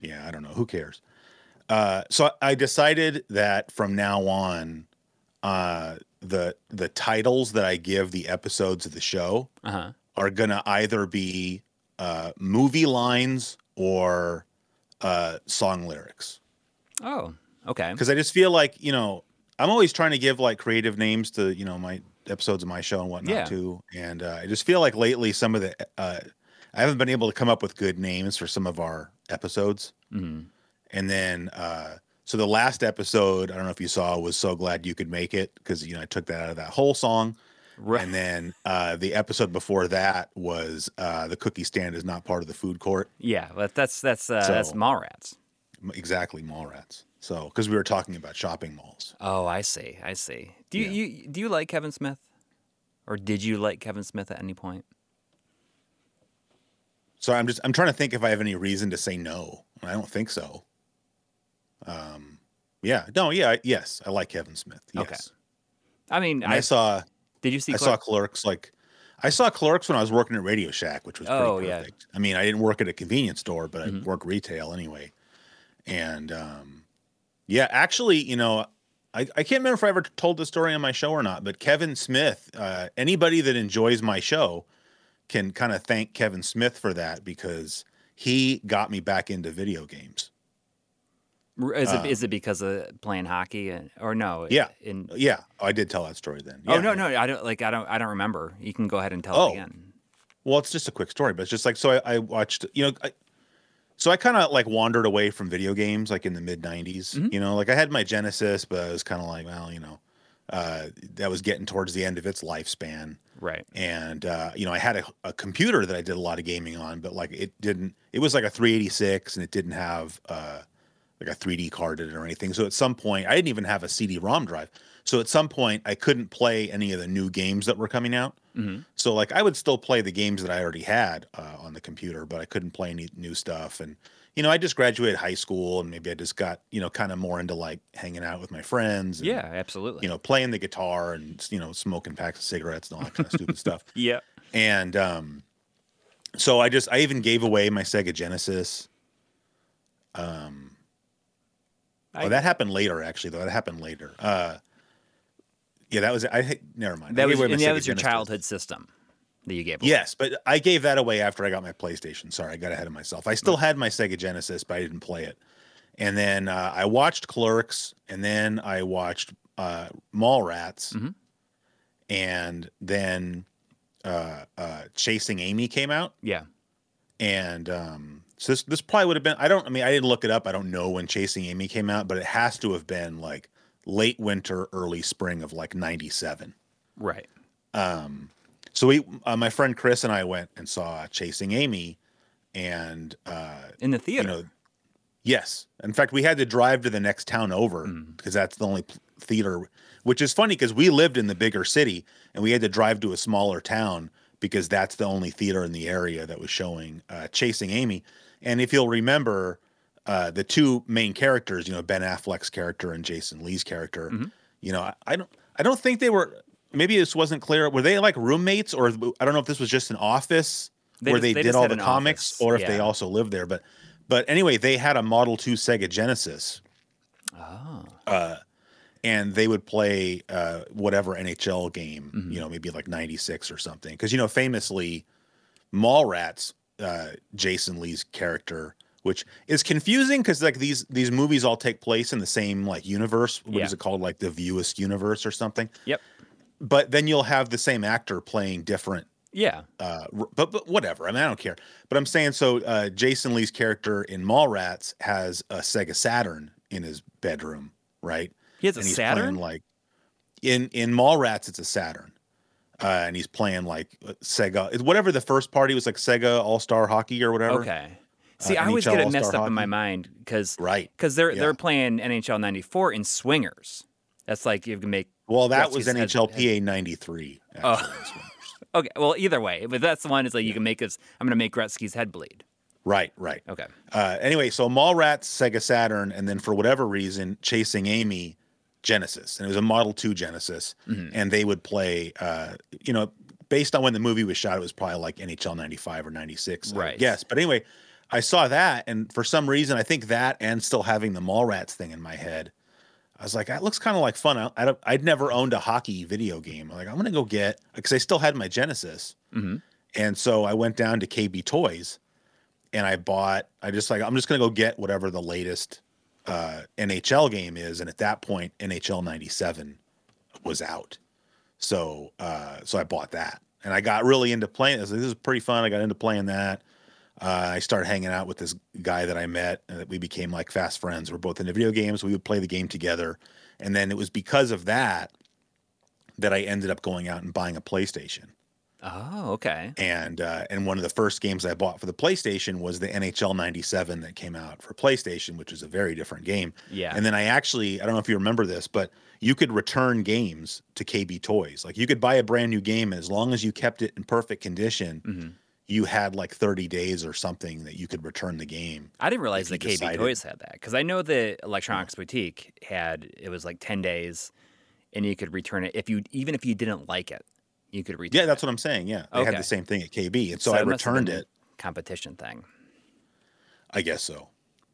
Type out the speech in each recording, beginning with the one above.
Yeah, I don't know. Who cares? Uh, so I decided that from now on, uh, the the titles that I give the episodes of the show Uh-huh. are gonna either be uh, movie lines or uh, song lyrics. Oh, okay. Because I just feel like you know I'm always trying to give like creative names to you know my episodes of my show and whatnot Yeah. too. And uh, I just feel like lately some of the uh, I haven't been able to come up with good names for some of our episodes. Mhm. And then uh, so the last episode I don't know if you saw was so glad you could make it because you know I took that out of that whole song. Right. And then uh, the episode before that was uh, the cookie stand is not part of the food court. Yeah, but that's that's uh, that's So- Mallrats. Exactly, mall rats. So because we were talking about shopping malls. Oh, I see. I see. Do you, Yeah. you do you like Kevin Smith, or did you like Kevin Smith at any point? So I'm just I'm trying to think if I have any reason to say no. I don't think so. Um, yeah, no, yeah, I- yes, I like Kevin Smith. Yes. Okay. I mean, I, I, saw did you see? I saw Clerks like I saw Clerks when I was working at Radio Shack, which was pretty Oh, yeah. I mean, I didn't work at a convenience store, but Mhm. I work retail anyway. And um, yeah, actually, you know, I, I can't remember if I ever told the story on my show or not, but Kevin Smith, uh, anybody that enjoys my show can kind of thank Kevin Smith for that because he got me back into video games. Is it uh, is it because of playing hockey and, or no? Yeah. In, Yeah, I did tell that story then. oh no no I don't like I don't I don't remember. You can go ahead and tell Oh. it again. Well, it's just a quick story, but it's just like so. I, I watched, you know, I, so I kind of like wandered away from video games, like in the mid '90s. Mhm. You know, like I had my Genesis, but I was kind of like, well, you know, uh, that was getting towards the end of its lifespan, Right. and uh, you know, I had a, a computer that I did a lot of gaming on, but like it didn't. It was like a 386, and it didn't have uh, like a 3D card in it or anything. So at some point, I didn't even have a CD-ROM drive. So at some point, I couldn't play any of the new games that were coming out. hmm So like I would still play the games that I already had uh, on the computer, but I couldn't play any new stuff. And you know, I just graduated high school, and maybe I just got you know kind of more into like hanging out with my friends. And, Yeah, absolutely. you know, playing the guitar and you know smoking packs of cigarettes and all that kind of stupid stuff. Yeah. And um, so I just I even gave away my Sega Genesis. Um, I- oh, that happened later actually. Though that happened later. Uh, yeah, that was I. Never mind. That gave was and that was your childhood system that you gave. away. Yes, but I gave that away after I got my PlayStation. Sorry, I got ahead of myself. I still had my Sega Genesis, but I didn't play it. And then uh, I watched Clerks, and then I watched uh, Mallrats, Mhm. and then uh, uh, Chasing Amy came out. Yeah. And um, so this this probably would have been. I don't. I mean, I didn't look it up. I don't know when Chasing Amy came out, but it has to have been like late winter, early spring of like '97. Right. Um, so we, uh, my friend Chris and I went and saw Chasing Amy, and uh, In the you theater. know, yes. In fact, we had to drive to the next town over Mm. because that's the only theater. Which is funny because we lived in the bigger city and we had to drive to a smaller town because that's the only theater in the area that was showing uh, Chasing Amy. And if you'll remember, uh, the two main characters, you know, Ben Affleck's character and Jason Lee's character, Mhm. you know, I, I don't, I don't think they were. Maybe this wasn't clear. Were they like roommates, or I don't know if this was just an office They where just- they, they did all the comics, office, or if they also lived there. But, but anyway, they had a Model Two Sega Genesis, oh. uh, and they would play uh, whatever NHL game, Mhm. you know, maybe like '96 or something. Because you know, famously, Mallrats, uh, Jason Lee's character, which is confusing because like these these movies all take place in the same like universe. What is Yeah. it called? Like the View Askewniverse or something. Yep. But then you'll have the same actor playing different Yeah. uh, but but whatever. I mean, I don't care. But I'm saying so. Uh, Jason Lee's character in Mallrats has a Sega Saturn in his bedroom, right? He has a Saturn. like in in Mallrats, it's a Saturn, uh, and he's playing like uh, Sega. Whatever the first party was, like Sega All Star Hockey or whatever. okay. See, Uh, I always NHL get it messed All-Star up in my mind because Right. because they're Yeah. they're playing NHL '94 in swingers. That's like you can make. Well, that was NHLPA '93. Oh. Okay, well, either way, but that's the one. Is like you can make this. I'm gonna make Gretzky's head bleed. Right. Right. Okay. Uh, anyway, so Mallrats, Sega Saturn, and then for whatever reason, Chasing Amy, Genesis, and it was a Model Two Genesis, Mhm. and they would play. Uh, you know, based on when the movie was shot, it was probably like NHL '95 or '96, Right. Yes, but anyway, I saw that, and for some reason, I think that and still having the Mallrats thing in my head, I was like, that looks kind of like fun. I, I I'd never owned a hockey video game. I'm like, I'm gonna go get because I still had my Genesis, hmm and so I went down to KB Toys, and I bought. I just like I'm just gonna go get whatever the latest uh, NHL game is, and at that point, NHL '97 was out. So uh, so I bought that, and I got really into playing. I was like, this is pretty fun. I got into playing that. Uh, I started hanging out with this guy that I met, and we became like fast friends. We're both into video games. We would play the game together, and then it was because of that that I ended up going out and buying a PlayStation. Oh, okay. And uh, and one of the first games I bought for the PlayStation was the NHL '97 that came out for PlayStation, which is a very different game. Yeah. And then I actually, I don't know if you remember this, but you could return games to KB Toys. Like you could buy a brand new game, and as long as you kept it in perfect condition, hmm you had like 30 days or something that you could return the game. I didn't realize that KB decided- Toys had that because I know the Electronics Boutique had it was like ten days, and you could return it if you even if you didn't like it, you could return. Yeah, that's it. what I'm saying. Yeah, they Okay. had the same thing at KB, and so, So I it must have returned it. competition thing. I guess so,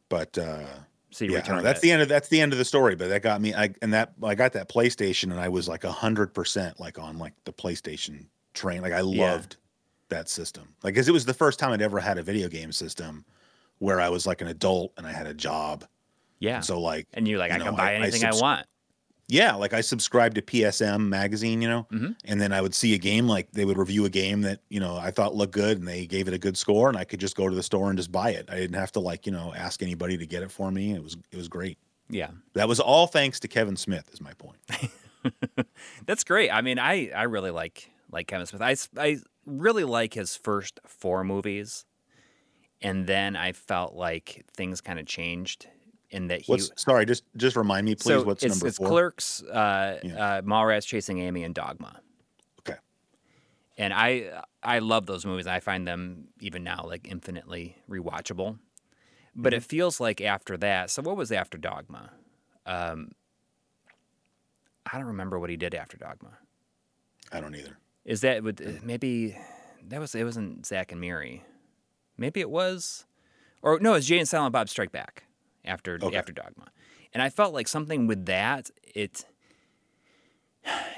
but uh, So you yeah, returned that's it. the end of that's the end of the story. But that got me. I and that I got that PlayStation, and I was like hundred percent like on like the PlayStation train. Like I Yeah. That system. Like because it was the first time I'd ever had a video game system where I was like an adult and I had a job. yeah. And so like and you're like, you I know, can buy I- I anything I, subs- want. yeah, like I subscribed to PSM magazine, you know, Mhm. and then I would see a game like they would review a game that you know I thought looked good, and they gave it a good score, and I could just go to the store and just buy it. I didn't have to like you know ask anybody to get it for me. It was it was great. Yeah, That was all thanks to Kevin Smith, is my point. that's great. I mean, I I really like like Kevin Smith. I I really like his first four movies, and then I felt like things kind of changed in that he. What's sorry? Just just remind me, please. so what's it's, number it's four? Clerks, uh, Yeah. uh, Mallrats Chasing Amy, and Dogma. Okay. And I I love those movies. I find them even now like infinitely rewatchable. But Mm-hmm. it feels like after that. So what was after Dogma? Um, I don't remember what he did after Dogma. I don't either. Is that with uh, maybe that was it wasn't Zack and Miri. Maybe it was, or no, it's Jay and Silent Bob Strike Back after Okay. after Dogma, and I felt like something with that it.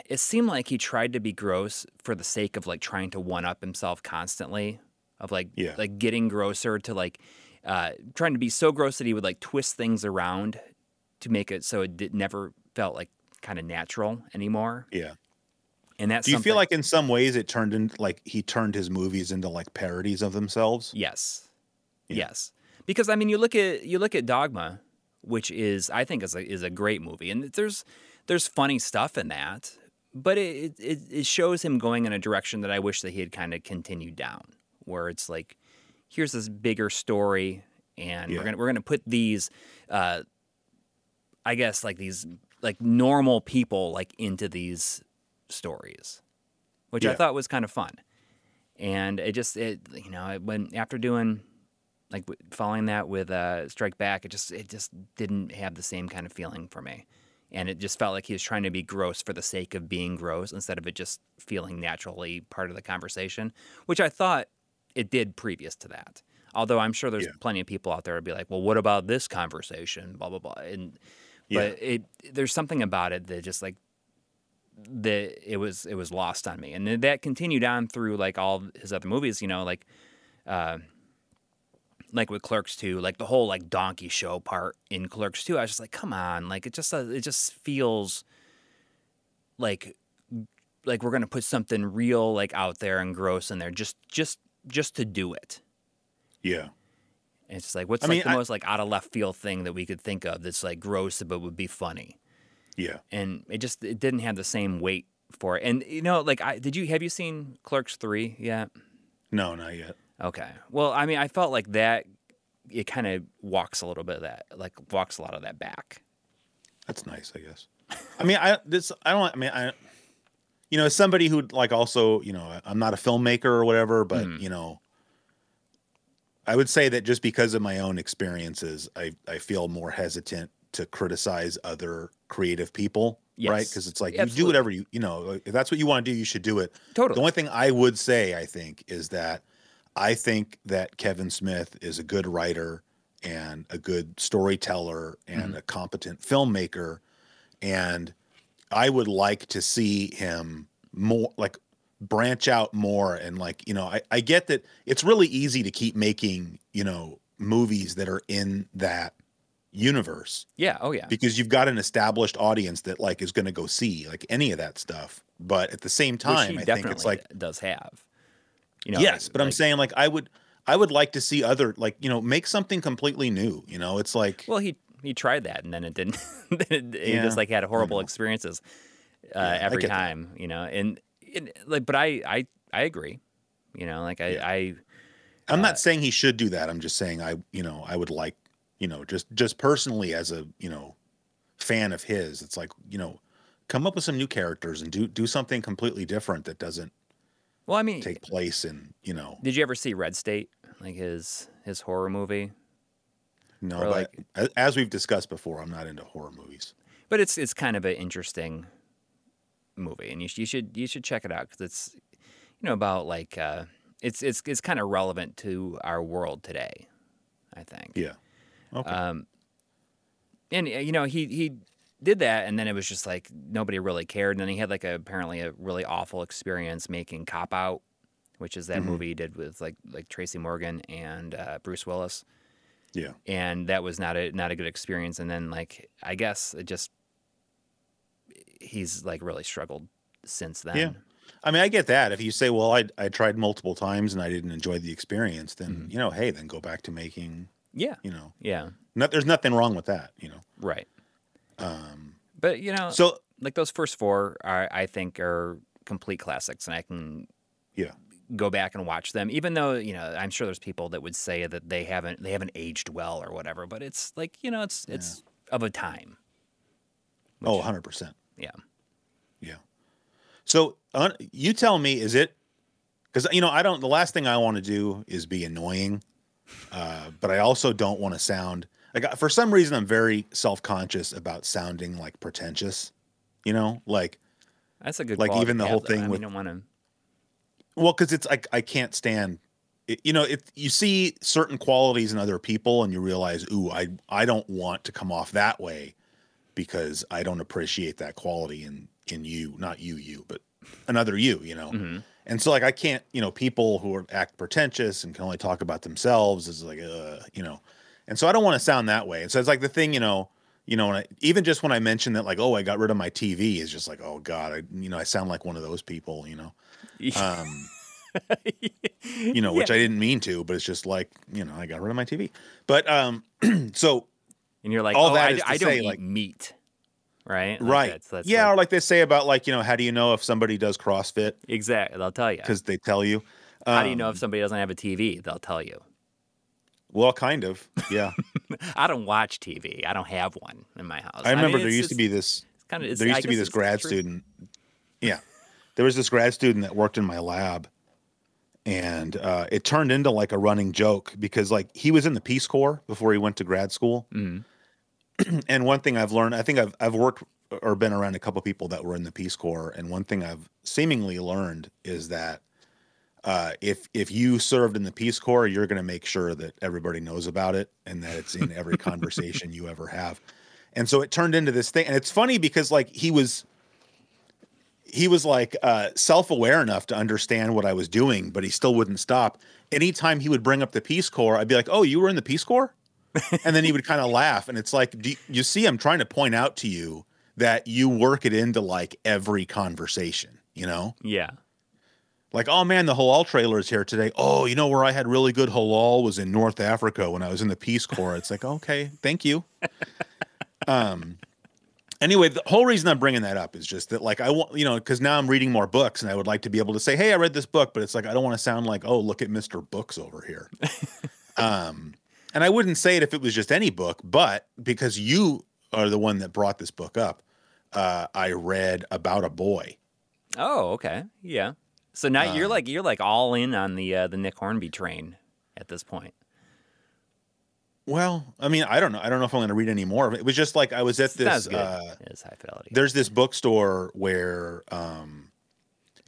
It seemed like he tried to be gross for the sake of like trying to one up himself constantly, of like Yeah. like getting grosser to like uh, trying to be so gross that he would like twist things around to make it so it did, never felt like kind of natural anymore. Yeah. And that's Do you feel like in some ways it turned into like he turned his movies into like parodies of themselves? Yes. Yeah. Yes. Because I mean you look at you look at Dogma, which is I think is a is a great movie. And there's there's funny stuff in that, but it it, it shows him going in a direction that I wish that he had kind of continued down, where it's like here's this bigger story and Yeah. we're gonna we're gonna put these uh I guess like these like normal people like into these stories. Which I thought was kind of fun and it just it you know it, when after doing like following that with uh, Strike Back, it just it just didn't have the same kind of feeling for me, and it just felt like he was trying to be gross for the sake of being gross instead of it just feeling naturally part of the conversation, which I thought it did previous to that. Although I'm sure there's Yeah. plenty of people out there would be like, well, what about this conversation? Blah blah blah, and Yeah. but it there's something about it that just like that it was it was lost on me. And then that continued on through like all his other movies you know like uh like with clerks 2 like the whole like donkey show part in clerks 2 i was just like come on like it just uh, it just feels like like we're gonna put something real like out there and gross in there just just just to do it. Yeah. and it's like what's I like mean, the I- most like out of left field thing that we could think of that's like gross but would be funny Yeah. and it just it didn't have the same weight for it. And you know, like I did you have you seen Clerks three yet? No, not yet. Okay. Well, I mean, I felt like that it kind of walks a little bit of that, like walks a lot of that back. That's nice, I guess. I mean, I this I don't. I mean, I you know, as somebody who like also, you know, I'm not a filmmaker or whatever, but Mhm. you know, I would say that just because of my own experiences, I I feel more hesitant to criticize other creative people, right? Because it's like you do whatever you you know, if that's what you want to do, you should do it. Totally. The only thing I would say, I think, is that I think that Kevin Smith is a good writer and a good storyteller and mm-hmm. a competent filmmaker. And I would like to see him more like branch out more and like, you know, I, I get that it's really easy to keep making, you know, movies that are in that universe Yeah. Oh yeah. because you've got an established audience that like is going to go see like any of that stuff. But at the same time, I think it's like does have. You know. yes, like- but I'm like- saying like I would I would like to see other like you know make something completely new. You know, it's like Well, he he tried that and then it didn't. then it, he Yeah, just like had horrible experiences uh, I every get that. time. You know, and, and like, but I I I agree. You know, like I Yeah. I I'm uh, not saying he should do that. I'm just saying I you know I would like you know just just personally as a you know fan of his. It's like you know come up with some new characters and do do something completely different that doesn't well, I mean, take place in you know did you ever see Red State? Like his his horror movie? no. Or But like- as, we've discussed before, I'm not into horror movies. But it's it's kind of an interesting movie, and you, sh- you should you should check it out because it's you know about like uh, it's it's it's kind of relevant to our world today. I think. Yeah. Okay. Um, and uh, you know he he did that, and then it was just like nobody really cared. And then he had like a, apparently a really awful experience making Cop Out, which is that Mhm. movie he did with like like Tracy Morgan and uh, Bruce Willis, yeah. and that was not a not a good experience. And then like I guess it just he's like really struggled since then. Yeah. I mean, I get that. If you say, "Well, I I tried multiple times and I didn't enjoy the experience," then Mm-hmm. you know, hey, then go back to making. Yeah, You know, yeah, not, there's nothing wrong with that. You know. right. Um, But you know, so like those first four are I think are complete classics, and I can yeah, go back and watch them even though you know i'm sure there's people that would say that they haven't they haven't aged well or whatever but it's like you know it's it's of a time oh, 100 percent. yeah Yeah. So uh, you tell me, is it? Because you know, I don't. The last thing I want to do is be annoying, uh, but I also don't want to sound like. For some reason, I'm very self conscious about sounding like pretentious. You know, like that's a good Like, even the whole thing I mean, with- don't want to Well, because it's like I can't stand. It, you know, if you see certain qualities in other people and you realize, ooh, I I don't want to come off that way because I don't appreciate that quality in in you, not you, you, but another you. You know, Mhm. And so like I can't, you know, people who are, act pretentious and can only talk about themselves is like, uh, you know, and so I don't want to sound that way. And so it's like the thing, you know. You know, I, even just when I mention that, like, oh, I got rid of my TV, is just like, oh God, I, you know, I sound like one of those people, you know. Um, you know, which I didn't mean to, but it's just like, you know, I got rid of my TV. But um so and you're like all oh that I, I don't say, eat like- meat right Like, right. that's, that's yeah, like- or like they say about like, you know, how do you know if somebody does CrossFit exactly they'll tell you because they tell you? how do you know Um, if somebody doesn't have a tv they'll tell you Well, kind of. Yeah. i don't watch tv i don't have one in my house I remember mean, there used to be this kind of there used to be this grad student. Yeah. There was this grad student that worked in my lab and uh, it turned into like a running joke because like he was in the Peace Corps before he went to grad school. Mhm. and one thing I've learned, I think I've I've worked or been around a couple people that were in the Peace Corps, and one thing I've seemingly learned is that uh, if if you served in the Peace Corps, you're going to make sure that everybody knows about it and that it's in every conversation you ever have. And so it turned into this thing, and it's funny because like he was he was like uh, self-aware enough to understand what I was doing, but he still wouldn't stop. Anytime he would bring up the Peace Corps, I'd be like, "Oh, you were in the Peace Corps," and then he would kind of laugh. And it's like, do you, you see, I'm trying to point out to you that you work it into like every conversation. You know, yeah like, oh man, the halal trailer is here today. Oh, you know where I had really good halal was in North Africa when I was in the Peace Corps. It's like, okay, thank you. Um. Anyway, the whole reason I'm bringing that up is just that, like, I want, you know, because now I'm reading more books and I would like to be able to say, hey, I read this book, but it's like, I don't want to sound like, oh, look at Mr. Books over here. um, and I wouldn't say it if it was just any book, but because you are the one that brought this book up, uh, I read About a Boy. Oh, okay. Yeah. So now you're Um, like you're like all in on the uh, the Nick Hornby train at this point. Well, I mean, I don't know. I don't know if I'm going to read any more of it. It was just like I was at this. as good Uh, high fidelity. there's this bookstore where um,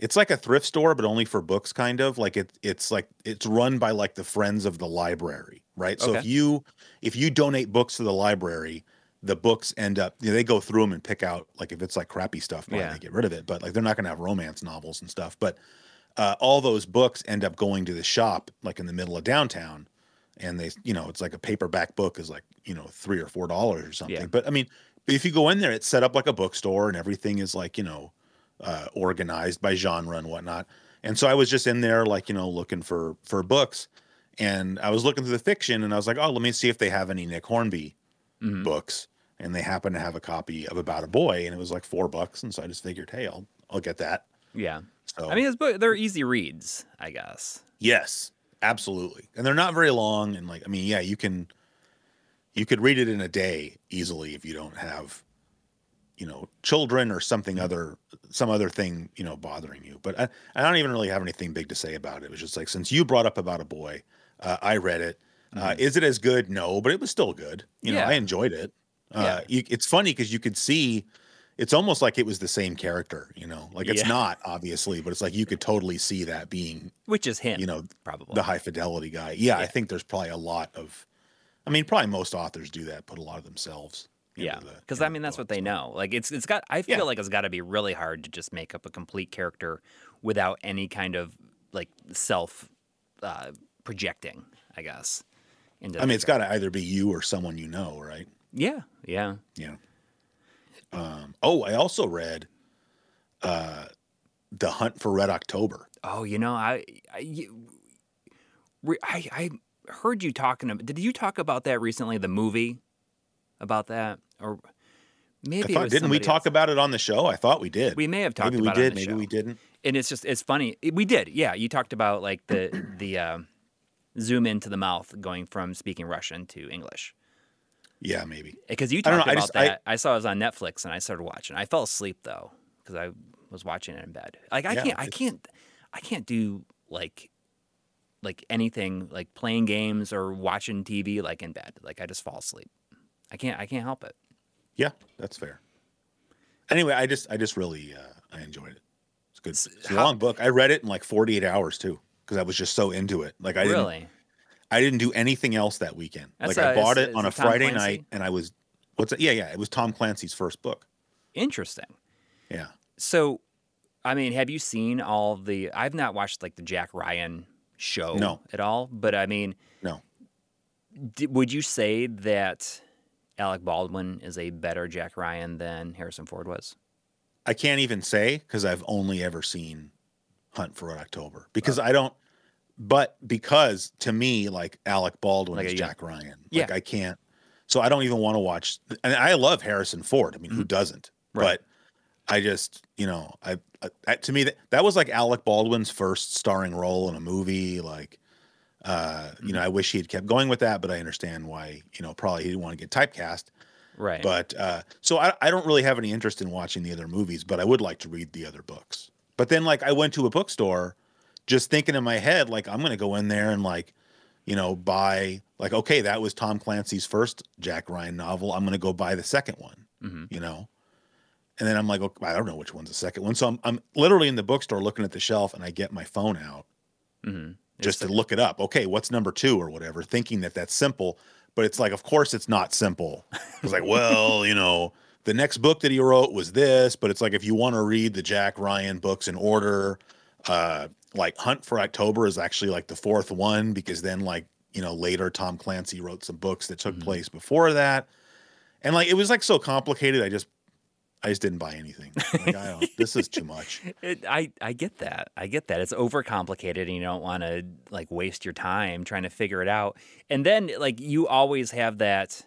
it's like a thrift store, but only for books, kind of like it. It's like it's run by like the friends of the library, right? So if you if you donate books to the library, the books end up you know, they go through them and pick out like if it's like crappy stuff, Yeah. they get rid of it. But like they're not going to have romance novels and stuff. But uh, all those books end up going to the shop like in the middle of downtown, and they you know it's like a paperback book is like you know three or four dollars or something. Yeah. But I mean, but if you go in there, it's set up like a bookstore and everything is like you know uh, organized by genre and whatnot. And so I was just in there, like you know, looking for for books, and I was looking through the fiction, and I was like, oh, let me see if they have any Nick Hornby Mhm. books, and they happened to have a copy of About a Boy, and it was like four bucks, and so I just figured, hey, I'll I'll get that. Yeah. So I mean, it's, but they're easy reads, I guess. yes, absolutely, and they're not very long, and like I mean, yeah, you can you could read it in a day easily if you don't have you know children or something other some other thing you know bothering you. But I, I don't even really have anything big to say about it. It was just like since you brought up about a boy uh, i read it. Uh, is it as good? No but it was still good. You know i enjoyed it. Uh, you, it's funny because you could see it's almost like it was the same character you know? Like it's Yeah. not obviously but it's like you could totally see that being Which is him, you know probably. the high fidelity guy. Yeah, i think there's probably a lot of i mean probably most authors do that put a lot of themselves yeah, because I mean that's what they know. Like it's it's got. I feel Yeah. like it's got to be really hard to just make up a complete character without any kind of like self uh, projecting. I guess. Into I mean, it's got to either be you or someone you know, right? Yeah, yeah. Yeah. Um, oh, I also read uh, The Hunt for Red October. Oh, you know, I, I, you- re- I, I heard you talking. About, did you talk about that recently? The movie about that, or maybe I thought, didn't we somebody talk about it on the show? I thought we did. We may have talked maybe we about it did. maybe show. we didn't. and it's just it's funny. We did, yeah. You talked about like the the uh, zoom into the mouth going from speaking Russian to English. Yeah, maybe. Because you I don't talked know, I about just- that. I, saw it was on Netflix and I started watching. I fell asleep though because I was watching it in bed. Like I Yeah, can't, I can't, I can't do like like anything like playing games or watching TV like in bed. Like I just fall asleep. I can't, I can't help it. Yeah, that's fair. Anyway, I just, I just really, uh, I enjoyed it. It's good. It's a how- long book. I read it in like 48 hours too, because I was just so into it. Like I didn't, really? I didn't do anything else that weekend. That's like I a- bought is- it on a Tom Friday Clancy? night, and I was, what's it? Yeah, yeah. It was Tom Clancy's first book. Interesting. Yeah. So, I mean, have you seen all the? I've not watched like the Jack Ryan show No. at all, but I mean, No. d- would you say that Alec Baldwin is a better Jack Ryan than Harrison Ford was? I can't even say because I've only ever seen Hunt for Red October because I don't. But because to me, like Alec Baldwin Like is a Jack Ryan. Yeah. Like I can't. So I don't even want to watch. And I love Harrison Ford. I mean, who doesn't? Mm-hmm. Right. But I just, you know, I, I to me that that was like Alec Baldwin's first starring role in a movie. Like, uh, you Mm-hmm. know, I wish he had kept going with that, but I understand why. You know, probably he didn't want to get typecast. Right. But uh, so I, I don't really have any interest in watching the other movies, but I would like to read the other books. But then, like, I went to a bookstore just thinking in my head, like, I'm going to go in there and, like, you know, buy, like, okay, that was Tom Clancy's first Jack Ryan novel. I'm going to go buy the second one, Mhm. you know? And then I'm like, okay, I don't know which one's the second one. So I'm, I'm literally in the bookstore looking at the shelf and I get my phone out hmm just to look it up. Okay, what's number two or whatever, thinking that that's simple. But it's like, of course, it's not simple. It's like, well, you know, the next book that he wrote was this, but it's like if you want to read the Jack Ryan books in order, uh, like Hunt for October is actually like the fourth one because then like you know later Tom Clancy wrote some books that took Mhm. place before that, and like it was like so complicated. I just I just didn't buy anything. Like, I don't, this is too much. It, I I get that. I get that. It's overcomplicated, and you don't want to like waste your time trying to figure it out. And then like you always have that.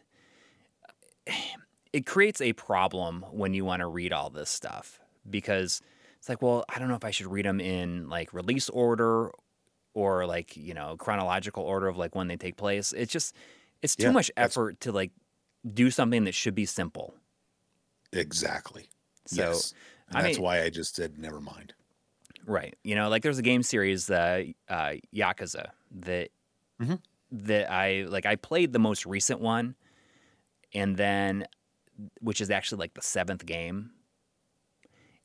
It creates a problem when you want to read all this stuff because it's like, well, I don't know if I should read them in like release order or like you know chronological order of like when they take place. It's just it's too Yeah, much effort to like do something that should be simple. Exactly. So yes. And I that's mean- why I just said never mind. Right. You know, like there's a game series, uh, uh, Yakuza, that Mhm. that I like. I played the most recent one, and then, which is actually like the seventh game,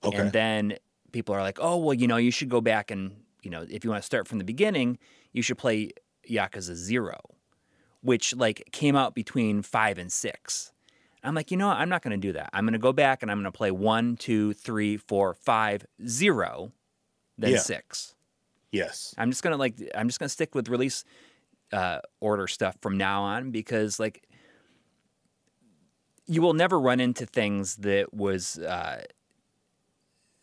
Okay. and then people are like, oh well, you know, you should go back and you know, if you want to start from the beginning, you should play Yakuza Zero, which like came out between five and six. I'm like, you know, what? I'm not going to do that. I'm going to go back and I'm going to play one, two, three, four, five, zero, then Yeah. six. Yes. I'm just gonna like I'm just gonna stick with release uh, order stuff from now on because like you will never run into things that was uh,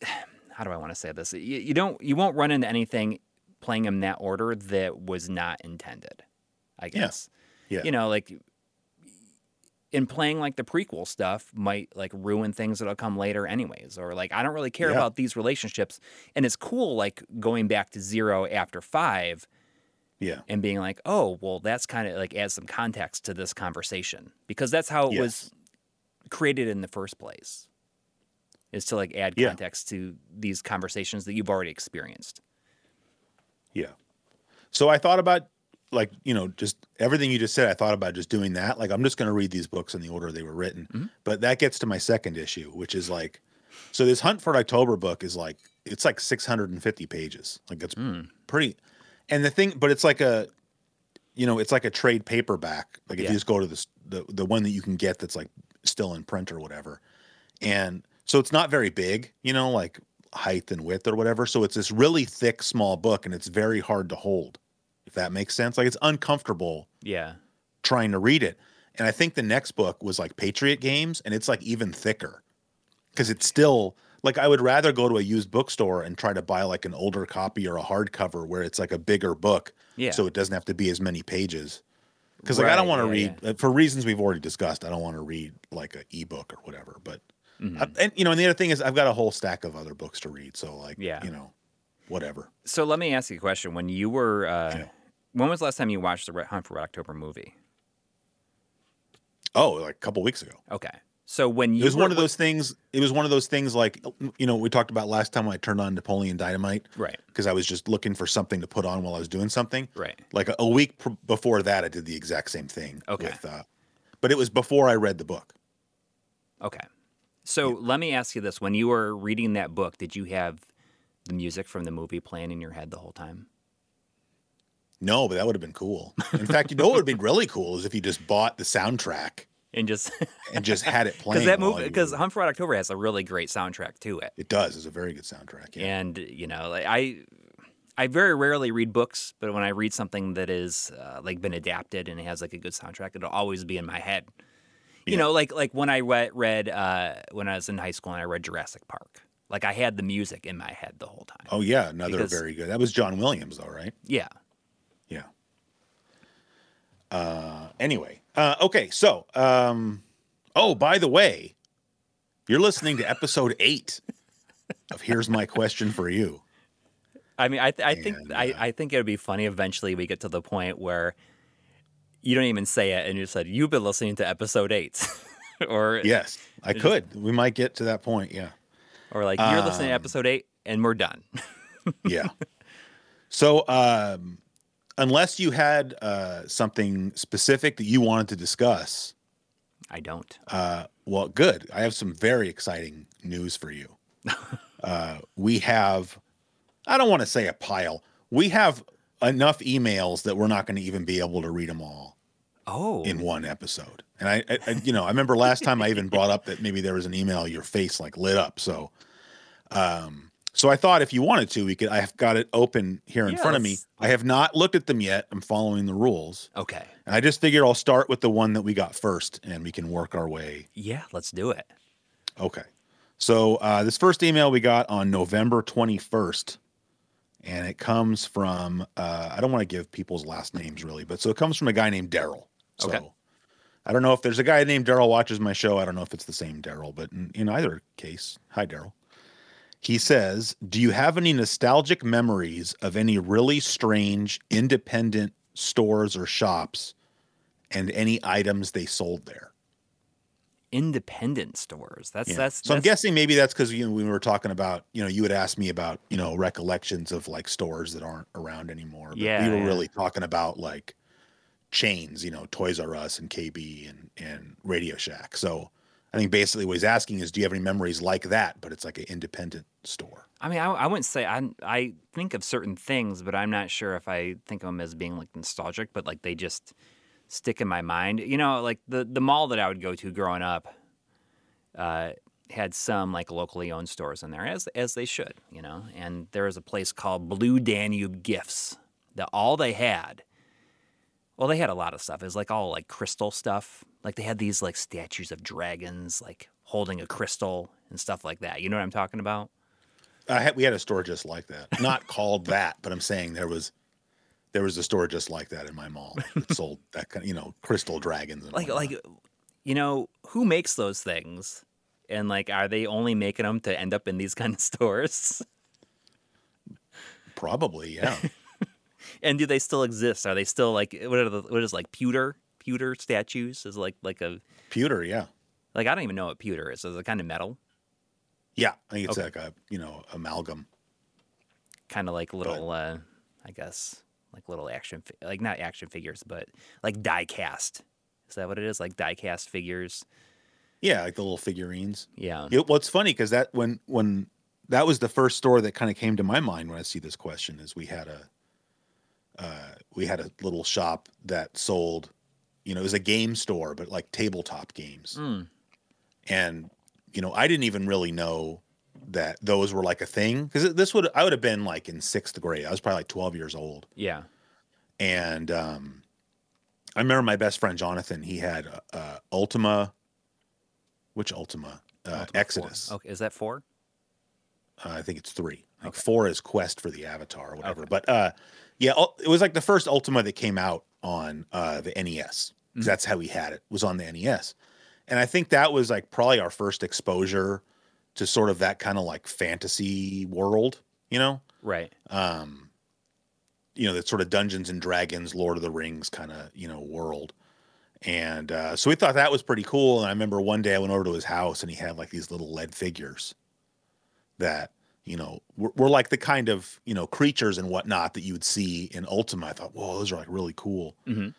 how do I want to say this? You, you don't you won't run into anything playing them in that order that was not intended. I Yeah. guess Yeah. you know like in playing like the prequel stuff might like ruin things that'll come later anyways or like i don't really care Yeah. about these relationships and it's cool like going back to zero after five Yeah. and being like oh well that's kind of like adds some context to this conversation because that's how it was created in the first place is to like add Yeah. context to these conversations that you've already experienced Yeah. So I thought about like, you know, just everything you just said, I thought about just doing that. Like I'm just going to read these books in the order they were written. Mhm. But that gets to my second issue, which is like so this Hunt for October book is like it's like 650 pages. Like it's Mm. pretty and the thing but it's like a you know, it's like a trade paperback. Like if Yeah. you just go to this the the one that you can get that's like still in print or whatever. And so it's not very big, you know, like height and width or whatever. So it's this really thick, small book, and it's very hard to hold, that makes sense. Like it's uncomfortable yeah trying to read it. And I think the next book was like Patriot Games, and it's like even thicker because it's still like I would rather go to a used bookstore and try to buy like an older copy or a hardcover where it's like a bigger book, yeah so it doesn't have to be as many pages. Because like I don't want to yeah, read uh, for reasons we've already discussed. I don't want to read like an ebook or whatever. But Mhm. I- and you know, and the other thing is I've got a whole stack of other books to read. So like, Yeah. you know, whatever. So let me ask you a question. When you were, uh, Yeah. When was the last time you watched the Red Hunt for Red October movie? Oh, like a couple weeks ago. Okay. So when you It was were one of those things. It was one of those things like you know we talked about last time when I turned on Napoleon Dynamite right, because I was just looking for something to put on while I was doing something. right. Like a, a week pr- before that, I did the exact same thing. Okay. With, uh, but it was before I read the book. Okay. So let me ask you this: When you were reading that book, did you have the music from the movie playing in your head the whole time? No, but that would have been cool. In fact, you know what would be really cool is if you just bought the soundtrack And just and just had it playing. because that movie, because Hunt for Red October has a really great soundtrack to it. it does. It's a very good soundtrack. Yeah. and you know like i i very rarely read books but when i read something that is uh, like been adapted and it has like a good soundtrack it'll always be in my head you Yeah. know like like when i read, read uh when i was in high school and i read jurassic park like i had the music in my head the whole time Oh yeah, another Because- very good. That was John Williams, though, right? Yeah. Uh, anyway, uh, okay. So, um, oh, by the way, you're listening to episode eight of "Here's My Question for You." i mean i, th- I think And, I, uh, I think it would be funny eventually we get to the point where you don't even say it and you said you've been listening to episode eight or Yes, I It just- could. We might get to that point. Yeah. or like you're listening to Um, episode eight and we're done Yeah. so, um, unless you had uh, something specific that you wanted to discuss, i don't Uh, well, good. I have some very exciting news for you. uh, we have, I don't want to say a pile. We have enough emails that we're not going to even be able to read them all oh in one episode. And I, I, I, you know, I remember last time I even brought up that maybe there was an email, your face like lit up. So, um, so I thought if you wanted to, we could. I've got it open here in Yeah, front of me. I have not looked at them yet. I'm following the rules, okay and I just figured I'll start with the one that we got first, and we can work our way Yeah, let's do it. Okay. So uh, this first email we got on November 21st, and it comes from, uh, I don't want to give people's last names really, but so it comes from a guy named Daryl. So Okay. I don't know if there's a guy named Daryl watches my show. I don't know if it's the same Daryl, but in, in either case, hi, Daryl. He says, Do you have any nostalgic memories of any really strange independent stores or shops and any items they sold there? Independent stores. That's Yeah. that's so I'm guessing maybe that's because you know we were talking about you know you had asked me about you know recollections of like stores that aren't around anymore. But Yeah, we were yeah. really talking about like chains, you know, Toys R Us and KB and and Radio Shack. So I think basically what he's asking is, do you have any memories like that? But it's like an independent store. I mean, I, I wouldn't say I I think of certain things, but I'm not sure if I think of them as being like nostalgic. But like they just stick in my mind. You know, like the the mall that I would go to growing up uh, had some like locally owned stores in there, as as they should. You know, and there was a place called Blue Danube Gifts that all they had. Well, they had a lot of stuff. It was like all like crystal stuff. Like they had these like statues of dragons, like holding a crystal and stuff like that. You know what I'm talking about? I had, we had a store just like that, not called that, but I'm saying there was there was a store just like that in my mall that sold that kind of you know crystal dragons and like whatnot. like you know who makes those things and like are they only making them to end up in these kind of stores probably yeah. and do they still exist are they still like what are the what is like pewter pewter statues is like like a Pewter, yeah, like i don't even know what pewter is is it kind of metal yeah. I think it's Okay. like a you know amalgam. kind of like little uh i guess like little action fi- like not action figures but like die cast is that what it is like die cast figures Yeah, like the little figurines. yeah It, well, it's funny because that when when that was the first store that kind of came to my mind when I see this question is we had a uh, we had a little shop that sold, you know, it was a game store, but like tabletop games, Mm. and you know, I didn't even really know that those were like a thing because this would I would have been like in sixth grade. I was probably like twelve years old, yeah and um, I remember my best friend Jonathan. He had uh, Ultima, which Ultima? Uh, Ultima Four. Exodus. okay is that four Uh, I think it's three. Like Okay. four is Quest for the Avatar or whatever. Okay. But uh, yeah, it was like the first Ultima that came out on uh, the NES. Mhm. That's how we had it. Was on the NES, and I think that was like probably our first exposure to sort of that kind of like fantasy world. You know, right um, you know that sort of Dungeons and Dragons, Lord of the Rings kind of you know world. And uh, so we thought that was pretty cool. And I remember one day I went over to his house and he had like these little lead figures that you know were, were like the kind of you know creatures and whatnot that you would see in Ultima. I thought, whoa, those are like really cool. Mhm.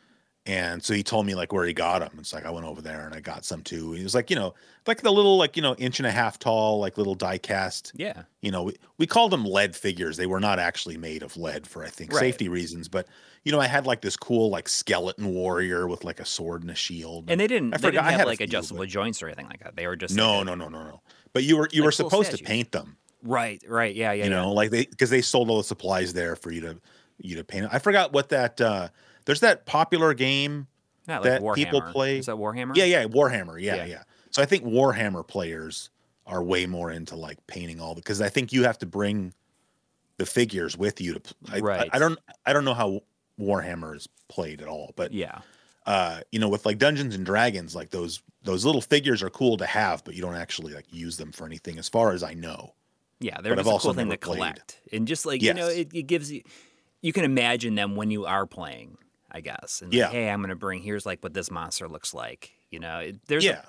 And so he told me like where he got them. It's like I went over there and I got some too. He was like, you know, like the little like you know inch and a half tall like little die cast yeah you know, we, we called them lead figures. They were not actually made of lead for, I think, Right. safety reasons. But, you know, I had like this cool, like skeleton warrior with like a sword and a shield. And they didn't. I they forgot- didn't I have had a like few, adjustable but- joints or anything like that. They were just no, like no, no, no, no. But you were you Like were supposed to paint them, Right, right, yeah, yeah, you yeah. know, like they because they sold all the supplies there for you to you to paint. I forgot what that. uh There's that popular game. Not like that Warhammer. people play- Is that Warhammer? Yeah, yeah, Warhammer. Yeah, Yeah. yeah. So I think Warhammer players are way more into like painting all because I think you have to bring the figures with you to. I, I- Right. I, don't. I don't know how Warhammer is played at all, but yeah, uh, you know, with like Dungeons and Dragons, like those those little figures are cool to have, but you don't actually like use them for anything, as far as I know. Yeah. They're But I've just a cool thing to played. collect, and just like you know, it, it gives you. You can imagine them when you are playing, I guess. And like, Yeah. hey, I'm gonna bring. Here's like what this monster looks like. You know, it, there's yeah, a,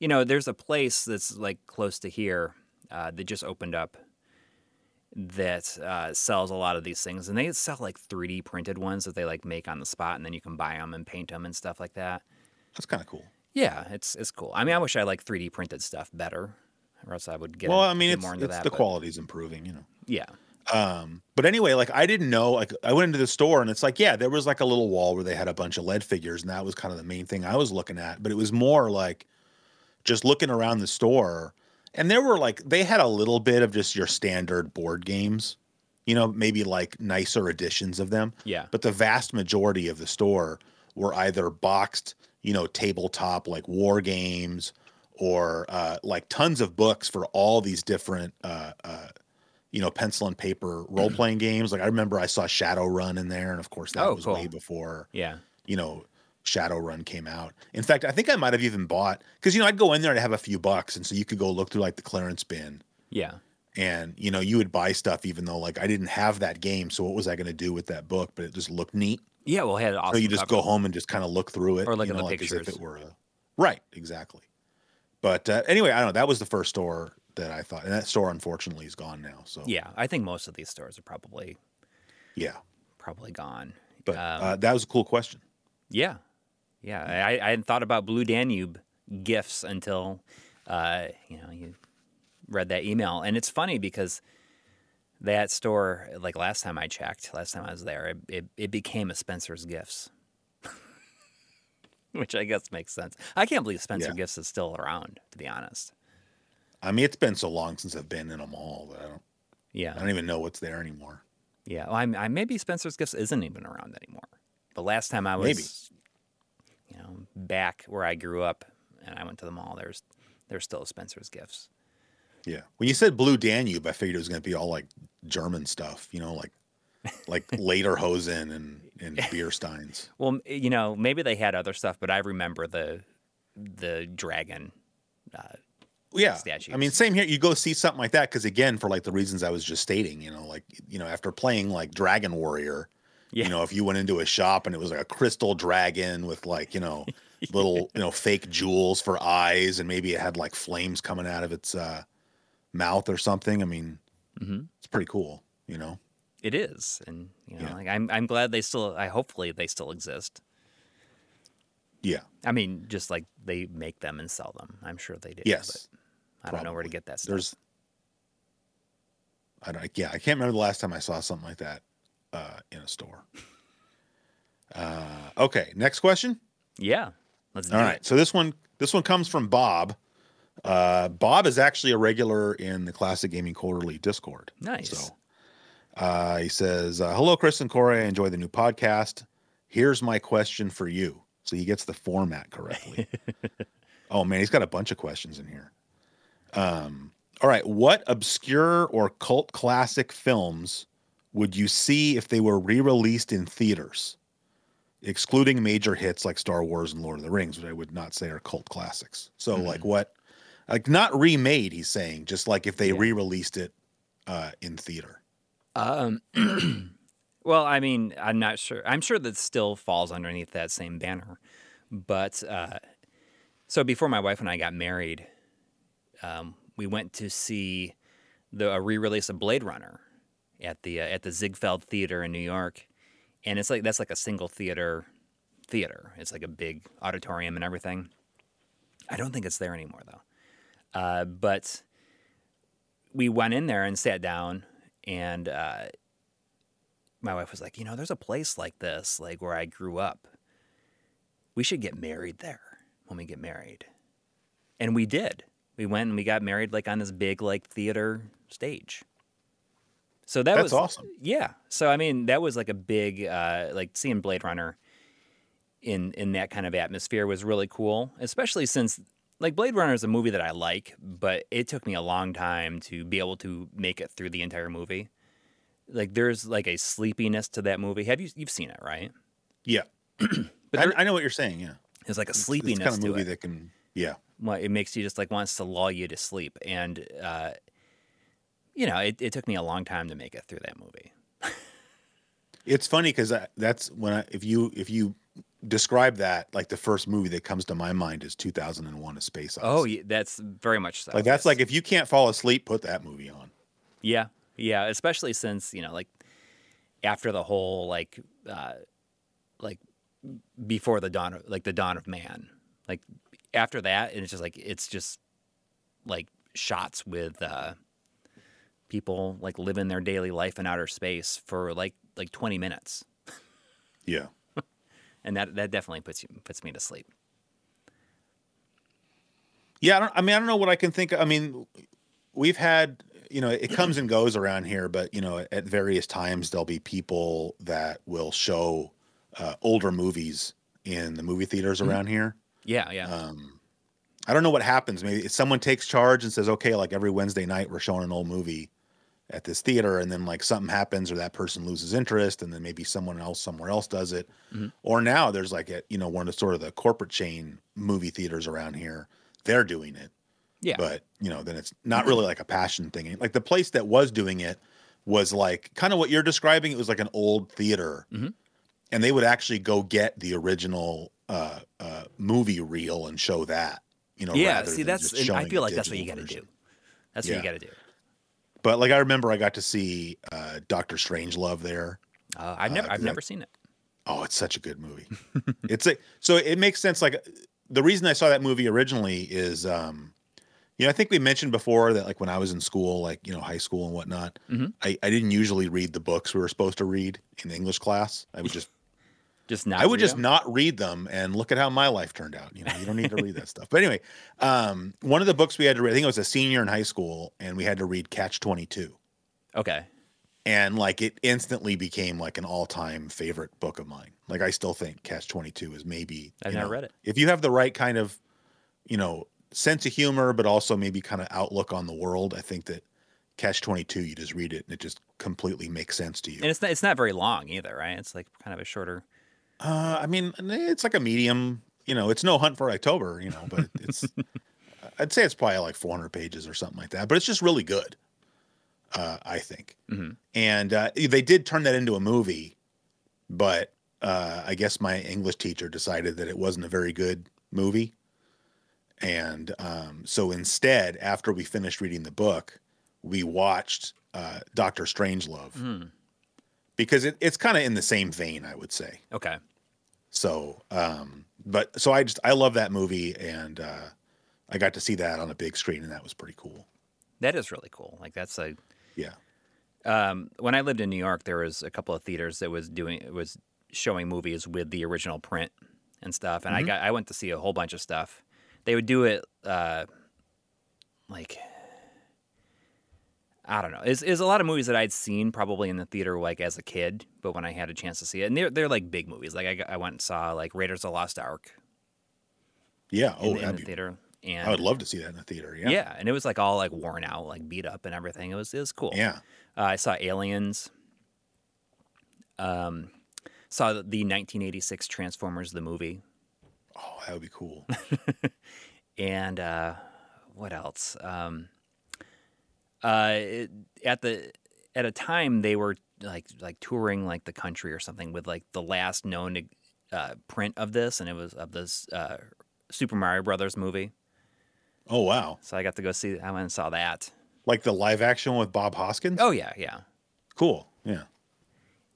you know, there's a place that's like close to here uh, that just opened up that uh, sells a lot of these things, and they sell like 3D printed ones that they like make on the spot, and then you can buy them and paint them and stuff like that. that's kind of cool. Yeah, it's it's cool. I mean, I wish I like 3D printed stuff better, or else I would get. well, I mean, it's, more into it's that. the but- quality's improving, you know. Yeah, Um, but anyway, like I didn't know, like I went into the store and it's like, yeah, there was like a little wall where they had a bunch of lead figures, and that was kind of the main thing I was looking at. But it was more like just looking around the store, and there were like they had a little bit of just your standard board games, you know, maybe like nicer editions of them. yeah, But the vast majority of the store were either boxed, you know, tabletop like war games or uh, like tons of books for all these different, uh, uh, you know, pencil and paper role playing games. Like I remember I saw Shadowrun in there, and of course that Oh, was cool. way before yeah, you know Shadowrun came out. In fact, I think I might have even bought because you know I'd go in there and have a few bucks, and so you could go look through like the clearance bin yeah, and you know you would buy stuff even though like I didn't have that game. So what was I going to do with that book? But it just looked neat. yeah. Well, it had awesome. so you just cover. go home and just kind of look through it, Or look you at the know, like as if it were a right, exactly. But uh, anyway, I don't know. That was the first store that I thought, and that store unfortunately is gone now. So Yeah, I think most of these stores are probably yeah. probably gone. But Um, uh, that was a cool question. Yeah, yeah. I, I hadn't thought about Blue Danube gifts until uh, you know, you read that email, and it's funny because that store, like last time I checked, last time I was there, it it, it became a Spencer's Gifts, which I guess makes sense. I can't believe Spencer Yeah. Gifts is still around, to be honest. I mean, it's been so long since I've been in a mall that I don't, Yeah, I don't even know what's there anymore. yeah. Well, I'm, I maybe Spencer's Gifts isn't even around anymore. But last time I was, Maybe. you know, back where I grew up, and I went to the mall. There's there's still Spencer's Gifts. Yeah. When you said Blue Danube, I figured it was going to be all like German stuff, you know, like like lederhosen and and beer steins. Well, you know, maybe they had other stuff, but I remember the the dragon. Uh, Yeah. I mean, same here. You go see something like that because again, for like the reasons I was just stating, you know, like you know, after playing like Dragon Warrior, Yeah. you know, if you went into a shop and it was like a crystal dragon with like you know little you know fake jewels for eyes and maybe it had like flames coming out of its uh, mouth or something. I mean, Mhm. it's pretty cool, you know. It is, and you know, Yeah. like I'm I'm glad they still. I hopefully they still exist. Yeah. I mean, just like they make them and sell them. I'm sure they do. Yes. but I don't know where to get that stuff. There's, I don't, yeah, I can't remember the last time I saw something like that uh, in a store. Uh, okay, next question. yeah. Let's do All right, it. so this one, this one comes from Bob. Uh, Bob is actually a regular in the Classic Gaming Quarterly Discord. Nice. So, uh, he says, uh, "Hello, Chris and Coury. I enjoy the new podcast. Here's my question for you." So he gets the format correctly. oh man, he's got a bunch of questions in here. Um, all right, what obscure or cult classic films would you see if they were re-released in theaters, excluding major hits like Star Wars and Lord of the Rings, which I would not say are cult classics? So like what, like not remade? He's saying just like if they Yeah. re-released it uh, in theater. Um, well, I mean, I'm not sure. I'm sure that still falls underneath that same banner. But uh, so before my wife and I got married, um, we went to see the a re-release of Blade Runner at the uh, at the Ziegfeld Theater in New York, and it's like that's like a single theater theater. It's like a big auditorium and everything. I don't think it's there anymore though. Uh, but we went in there and sat down and uh, my wife was like, you know, there's a place like this, like where I grew up. We should get married there when we get married. And we did. We went and we got married like on this big like theater stage. So that That's was awesome. Yeah. So I mean, that was like a big uh, like seeing Blade Runner in in that kind of atmosphere was really cool, especially since like Blade Runner is a movie that I like, but it took me a long time to be able to make it through the entire movie. Like there's like a sleepiness to that movie. Have you you've seen it, right? Yeah, But I, there- I know what you're saying. Yeah, There's like a It's- sleepiness It's kind of movie that can. Yeah, well, it makes you just like wants to lull you to sleep. And uh, you know, it, it took me a long time to make it through that movie. it's funny because that's when I, if you if you describe that like the first movie that comes to my mind is 2001: A Space Odyssey. Oh, yeah, that's very much so. like that's yes. like if you can't fall asleep, put that movie on. Yeah, yeah, especially since you know, like after the whole like, uh, like before the dawn of like the dawn of man, like after that, and it's just like it's just like shots with uh, people like living their daily life in outer space for like like twenty minutes, Yeah, and that that definitely puts you puts me to sleep. yeah. I, don't, I mean, I don't know what I can think. I mean, we've had you know it comes and goes around here, but you know at various times there'll be people that will show uh, older movies in the movie theaters around here. Yeah, yeah, um, I don't know what happens. Maybe someone takes charge and says, "Okay, like every Wednesday night, we're showing an old movie at this theater," and then like something happens, or that person loses interest, and then maybe someone else somewhere else does it. Mhm. Or now there's like a you know one of the sort of the corporate chain movie theaters around here. They're doing it, yeah. but you know then it's not really like a passion thing. Like the place that was doing it was like kind of what you're describing. It was like an old theater, Mhm. and they would actually go get the original uh, uh, movie reel and show that. You know, yeah, see, that's I feel like that's what you got to do. That's what you got to do. But like I remember, I got to see uh, Doctor Strangelove there. Uh, I've never, Uh, I've I- never seen it. Oh, it's such a good movie. it's a, so it makes sense. Like the reason I saw that movie originally is um, You know, I think we mentioned before that like when I was in school, like you know, high school and whatnot, Mhm. I, I didn't usually read the books we were supposed to read in English class. I would just Just not. I would just just 'em? not read them and look at how my life turned out. You know, you don't need to read that stuff. But anyway, um, one of the books we had to read, I think it was a senior in high school, and we had to read Catch Twenty Two. Okay. and like it instantly became like an all-time favorite book of mine like i still think catch 22 is maybe I've never know, read it. if you have the right kind of you know sense of humor but also maybe kind of outlook on the world i think that catch 22 you just read it and it just completely makes sense to you And it's not. It's not very long either, right? It's like kind of a shorter. Uh i mean it's like a medium you know it's no hunt for october you know but it's i'd say it's probably like 400 pages or something like that but it's just really good uh i think Mhm. and uh, they did turn that into a movie, but uh, I guess my English teacher decided that it wasn't a very good movie, and um, so instead, after we finished reading the book, we watched uh, Doctor Strangelove Hmm. because it, it's kind of in the same vein, I would say. Okay. So, um, but so I just I love that movie, and uh, I got to see that on a big screen, and that was pretty cool. That is really cool. Like that's a. Yeah. Um, when I lived in New York, there was a couple of theaters that was doing was showing movies with the original print and stuff, and I Mhm. got I went to see a whole bunch of stuff. They would do it uh, like I don't know. It's, is a lot of movies that I'd seen probably in the theater like as a kid, but when I had a chance to see it, and they're they're like big movies. Like I, I went and saw like Raiders of the Lost Ark Yeah. Oh, the, in the be, theater, and I would love to see that in the theater. Yeah. yeah. and it was like all like worn out, like beat up and everything. It was it was cool. Yeah. Uh, I saw Aliens. Um, saw the 1986 Transformers the movie, Oh, that would be cool. and uh, what else? Um, uh, it, at the at a time they were like like touring like the country or something with like the last known uh, print of this, and it was of this uh, Super Mario Brothers movie. Oh wow. So I got to go see. I went and saw that. Like the live action with Bob Hoskins? Oh yeah, yeah. cool. Yeah.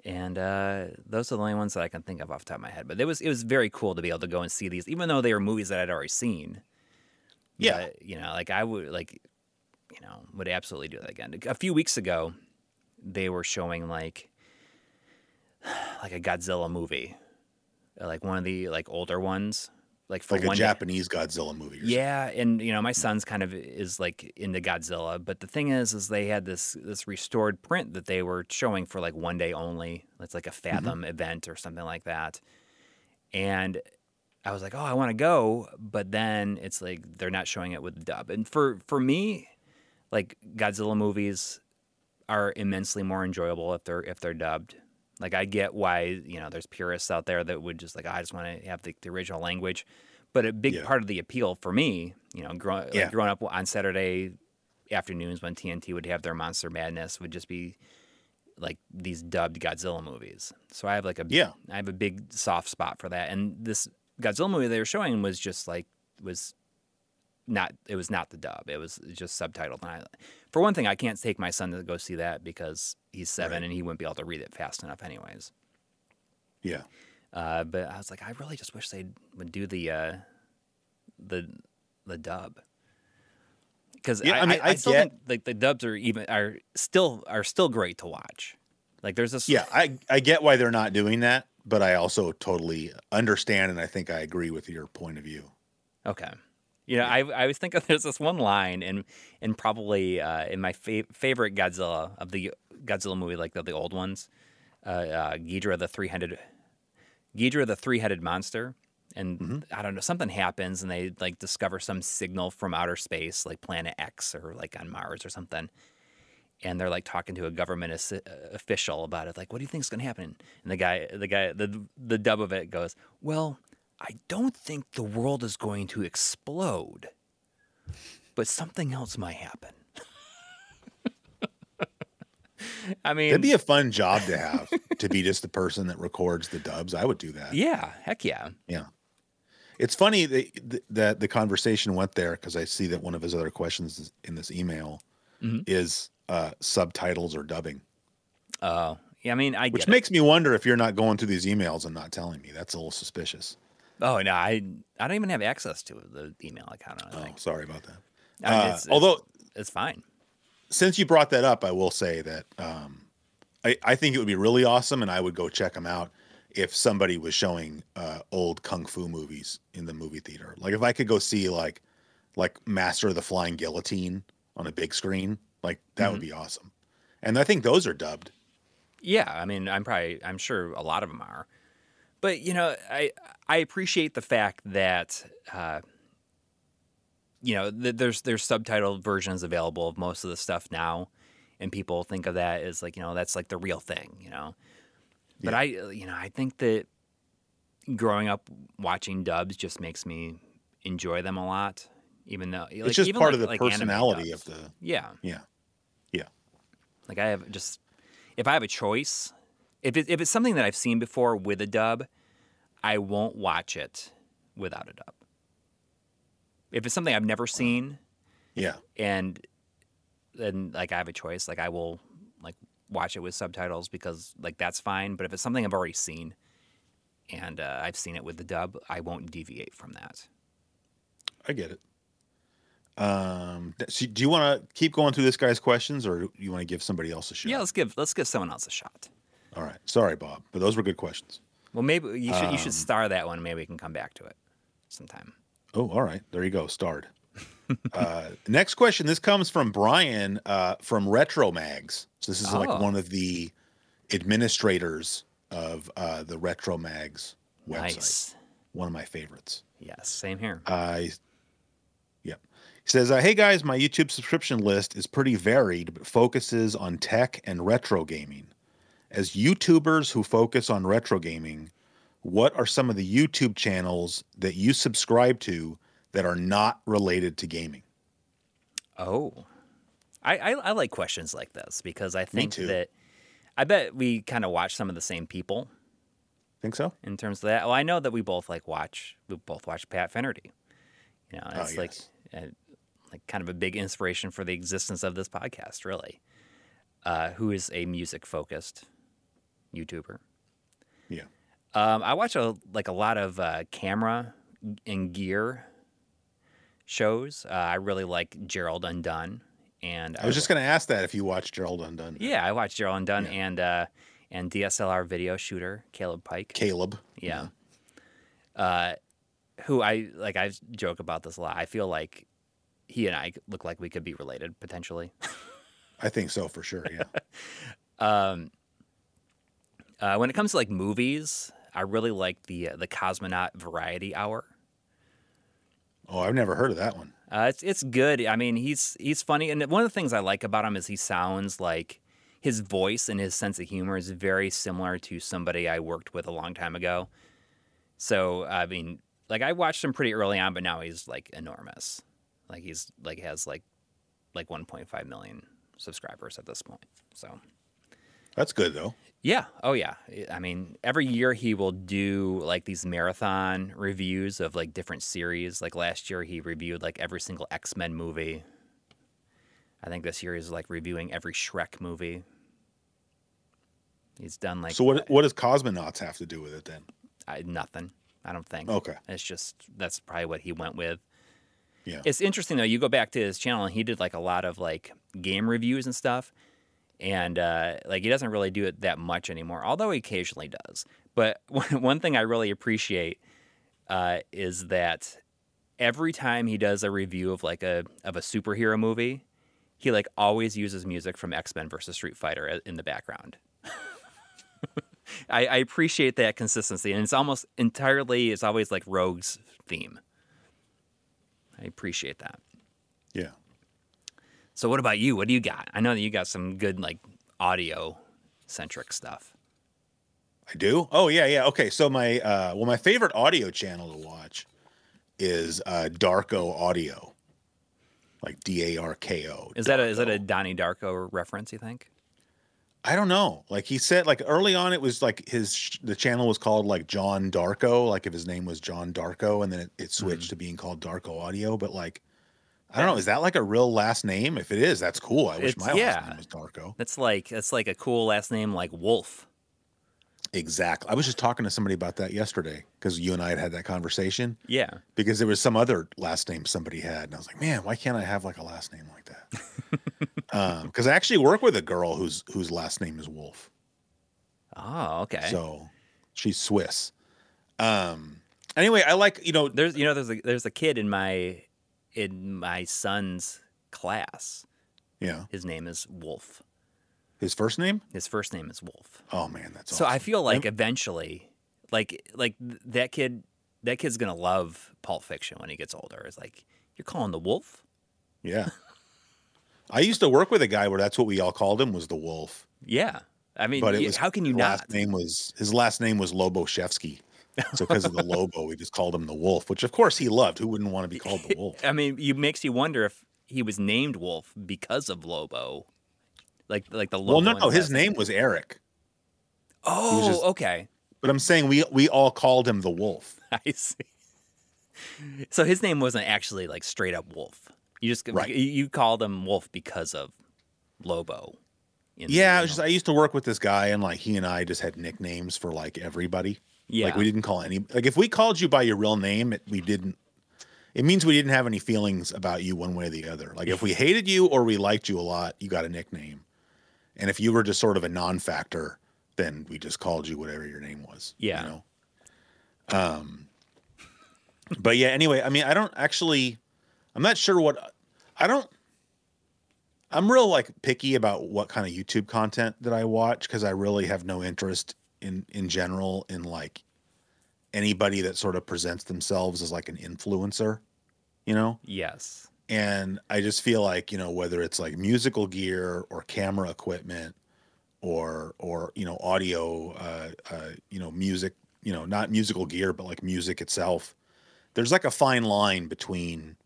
and uh, those are the only ones that I can think of off the top of my head. But it was it was very cool to be able to go and see these, even though they were movies that I'd already seen. Yeah. But, you know, like I would like, know, would absolutely do that again. A few weeks ago, they were showing like like a Godzilla movie, uh, like one of the like older ones, like for Like a one day- Japanese Godzilla movie. Or something. yeah, and you know, my son's kind of is like into Godzilla, but the thing is, is they had this this restored print that they were showing for like one day only. It's like a Fathom event or something like that. And I was like, oh, I want to go, but then it's like they're not showing it with the dub. And for for me, like Godzilla movies are immensely more enjoyable if they're if they're dubbed. Like I get why you know there's purists out there that would just like I just want to have the, the original language, but a big Yeah. part of the appeal for me, you know, grow, like Yeah. growing up on Saturday afternoons when TNT would have their Monster Madness would just be like these dubbed Godzilla movies. So I have like a Yeah. I have a big soft spot for that. And this Godzilla movie they were showing was just like was not it was not the dub. It was just subtitled. And I, for one thing, I can't take my son to go see that because he's seven Right. and he wouldn't be able to read it fast enough, anyways. Yeah. Uh, but I was like, I really just wish they would do the uh, the the dub because Yeah, I, I mean, I, I still get- think like the dubs are even are still are still great to watch. Like there's this Yeah. I, I get why they're not doing that, but I also totally understand and I think I agree with your point of view. Okay. You know, I I always think of there's this one line in in probably uh, in my fa- favorite Godzilla of the Godzilla movie, like the, the old ones, uh, uh, Ghidorah the three headed Ghidorah the three headed monster, and I don't know something happens and they like discover some signal from outer space, like Planet X or like on Mars or something, and they're like talking to a government as- official about it, like, what do you think is going to happen? And the guy, the guy, the the dub of it goes, well. I don't think the world is going to explode, but something else might happen. I mean, It'd be a fun job to have to be just the person that records the dubs. I would do that. yeah, heck yeah. Yeah. It's funny that that the conversation went there because I see that one of his other questions in this email Mhm. is uh, subtitles or dubbing, Oh, yeah. I mean, I which makes me wonder if you're not going through these emails and not telling me. That's a little suspicious. Oh no, I I don't even have access to the email account. I Oh, think. sorry about that. I mean, Uh, it's- it's- although it's fine. since you brought that up, I will say that um, I, I think it would be really awesome, and I would go check them out if somebody was showing uh, old kung fu movies in the movie theater. Like if I could go see like like Master of the Flying Guillotine on a big screen, like that would be awesome. And I think those are dubbed. Yeah, I mean, I'm probably, I'm sure a lot of them are, but you know, I I appreciate the fact that, uh, you know, th- there's there's subtitled versions available of most of the stuff now, and people think of that as like you know that's like the real thing, you know. But Yeah. I, you know, I think that growing up watching dubs just makes me enjoy them a lot, even though like, it's just part like- of the like personality of the yeah. yeah yeah. Like I have just if I have a choice, if it, if it's something that I've seen before with a dub, I won't watch it without a dub. If it's something I've never seen Yeah. and then like I have a choice, like I will like watch it with subtitles because like that's fine. But if it's something I've already seen and uh, I've seen it with the dub, I won't deviate from that. I get it. Um, so do you want to keep going through this guy's questions, or do you want to give somebody else a shot? Yeah, let's give let's give someone else a shot. All right. Sorry, Bob, but those were good questions. Well, maybe you should you Um, should star that one. Maybe we can come back to it sometime. Oh, all right. There you go. Starred. uh, next question. This comes from Brian uh, from Retro Mags. So this is like Oh. one of the administrators of uh, the Retro Mags website. Nice. One of my favorites. Yes, same here. I, yep. He says, uh, "Hey guys, my YouTube subscription list is pretty varied, but focuses on tech and retro gaming. As YouTubers who focus on retro gaming, what are some of the YouTube channels that you subscribe to that are not related to gaming?" Oh, I, I I like questions like this because I think that I bet we kind of watch some of the same people Think so? in terms of that. Well, I know that we both like watch we both watch Pat Finnerty. You know, Oh, it's like yes. uh, like kind of a big inspiration for the existence of this podcast, really. Uh, who is a music focused YouTuber? Yeah. Um, I watch a like a lot of uh, camera and gear shows. Uh, I really like Gerald Undone, and I was just going to ask that if you watch Gerald Undone. yeah, I watch Gerald Undone Yeah. and uh, and DSLR video shooter Caleb Pike. Caleb. Yeah. Uh, who I like. I joke about this a lot. I feel like he and I look like we could be related potentially. I think so for sure. Yeah. Um, uh, when it comes to like movies, I really like the uh, the Cosmonaut Variety Hour. oh, I've never heard of that one. Uh, it's it's good. I mean, he's he's funny, and one of the things I like about him is he sounds like his voice and his sense of humor is very similar to somebody I worked with a long time ago. So I mean, like I watched him pretty early on, but now he's like enormous. Like he's like has like like 1.5 million subscribers at this point. So That's good though. Yeah. Oh, yeah. I mean, every year he will do like these marathon reviews of like different series. Like last year, he reviewed like every single X Men movie. I think this year he's like reviewing every Shrek movie. He's done like so what? Uh, what does cosmonauts have to do with it then? I, nothing. I don't think. Okay. It's just that's probably what he went with. Yeah. It's interesting though. You go back to his channel and he did like a lot of like game reviews and stuff, and uh, like he doesn't really do it that much anymore. Although he occasionally does. But one thing I really appreciate uh, is that every time he does a review of like a of a superhero movie, he like always uses music from X Men versus Street Fighter in the background. I, I appreciate that consistency, and it's almost entirely it's always like Rogue's theme. I appreciate that. Yeah. So, what about you? What do you got? I know that you got some good like audio centric stuff. I do. Oh yeah, yeah. Okay, so my uh, well, my favorite audio channel to watch is uh, Darko Audio, like D A R K O. Is that a, is that a Donnie Darko reference? You think? I don't know. Like he said, like early on, it was like his sh- the channel was called like John Darko, like if his name was John Darko, and then it, it switched to being called Darko Audio. But like, I don't know. Is that like a real last name? If it is, that's cool. I wish It's- my yeah. last name was Darko. That's like that's like a cool last name like Wolf. Exactly. I was just talking to somebody about that yesterday because you and I had had that conversation Yeah. because there was some other last name somebody had, and I was like, man, why can't I have like a last name like that? Because I actually work with a girl whose whose last name is Wolf, Oh, okay. so she's Swiss. Um. Anyway, I like you know there's you know there's a there's a kid in my in my son's class. yeah His name is Wolf. his first name. His first name is Wolf. Oh man, that's awesome. So I feel like eventually, like like that kid, that kid's gonna love Pulp Fiction when he gets older. It's like you're calling the wolf. yeah. I used to work with a guy where that's what we all called him was the Wolf. Yeah, I mean, but it was how can you his not? last name was his last name was Loboshevsky. So because of the Lobo, we just called him the Wolf, which of course he loved. Who wouldn't want to be called the Wolf? I mean, you makes you wonder if he was named Wolf because of Lobo, like like the Lobo. Well, no, no, his name was Eric. Oh, just- okay. But I'm saying we we all called him the Wolf. I see. So his name wasn't actually like straight up Wolf. You just Right. you- you called him Wolf because of Lobo. in the Yeah, it was just. I used to work with this guy, and like he and I just had nicknames for like everybody. Yeah. Like we didn't call any like if we called you by your real name, it, we didn't. It means we didn't have any feelings about you one way or the other. Like if we hated you or we liked you a lot, you got a nickname, and if you were just sort of a non-factor, then we just called you whatever your name was. Yeah. You know. Um. But yeah. Anyway, I mean, I don't actually. I'm not sure what. I don't. I'm real like picky about what kind of YouTube content that I watch because I really have no interest in in general in like anybody that sort of presents themselves as like an influencer, you know? yes. And I just feel like, you know, whether it's like musical gear or camera equipment or or you know, audio uh uh you know, music, you know, not musical gear but like music itself. There's like a fine line between